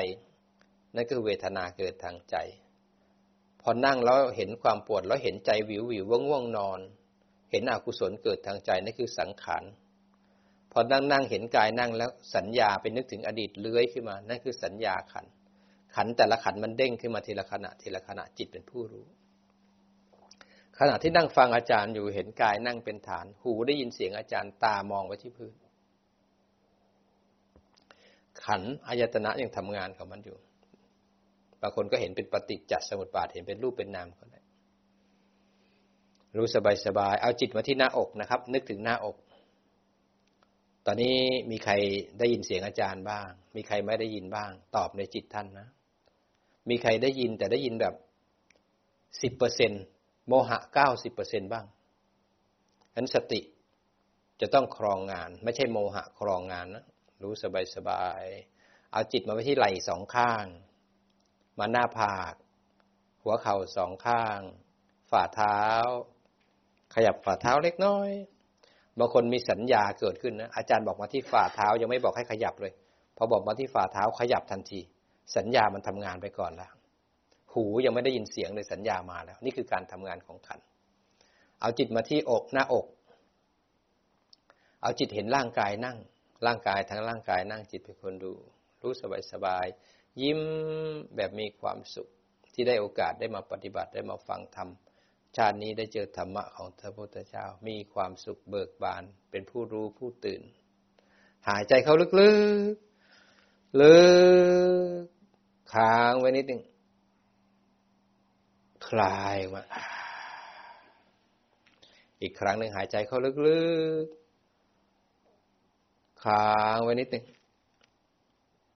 นั่นคือเวทนาเกิดทางใจ พอนั่งแล้วเห็นความปวดแล้วเห็นใจวิววิวว่างว่างนอน เห็นอกุศลเกิดทางใจนั่นคือสังขารพอนั่งนั่งเห็นกายนั่งแล้วสัญญาไปนึกถึงอดีตเลื้อยขึ้นมา นั่นคือสัญญาขัน ขันแต่ละขันมันเด้งขึ้นมาทีละขณะทีละขณะจิตเป็นผู้รู้ ขณะที่นั่งฟังอาจารย์อยู่เห็นกายนั่งเป็นฐาน หูได้ยินเสียงอาจารย์ตามองไปที่พื้น ขันอายตนะยังทำงานของมันอยู่ บางคนก็เห็นเป็นปฏิจจสมุปบาทเห็นเป็นรูปเป็นนามก็ได้รู้สบายสบายเอาจิตมาที่หน้าอกนะครับ นึกถึงหน้าอก ตอนนี้มีใครได้ยินเสียงอาจารย์บ้าง มีใครไม่ได้ยินบ้าง ตอบในจิตท่านนะ มีใครได้ยินแต่ได้ยินแบบสิบเปอร์เซ็นโมหะเก้าสิบเปอร์เซ็นบ้างฉะนั้นสติจะต้องครองงาน ไม่ใช่โมหะครองงานนะรู้สบายสบายเอาจิตมาไว้ที่ไหล่สองข้าง มาหน้าผาก หัวเข่าสองข้าง ฝ่าเท้า ขยับฝ่าเท้าเล็กน้อย บางคนมีสัญญาเกิดขึ้นนะอาจารย์บอกมาที่ฝ่าเท้ายังไม่บอกให้ขยับเลย พอบอกมาที่ฝ่าเท้าขยับทันที สัญญามันทำงานไปก่อนแล้วหูยังไม่ได้ยินเสียงเลยสัญญามาแล้ว นี่คือการทำงานของขัน เอาจิตมาที่อกหน้าอก เอาจิตเห็นร่างกายนั่ง ร่างกายทั้งร่างกายนั่งจิตเป็นคนดู รู้สบายสบาย ยิ้มแบบมีความสุข ที่ได้โอกาสได้มาปฏิบัติได้มาฟังธรรม ชาตินี้ได้เจอธรรมะของพระพุทธเจ้า มีความสุขเบิกบาน เป็นผู้รู้ผู้ตื่น หายใจเข้าลึกๆ ลึกค้างไว้นิดหนึ่งคลายมาอีกครั้งหนึ่งหายใจเข้าลึกๆ ค้างไว้นิดหนึ่ง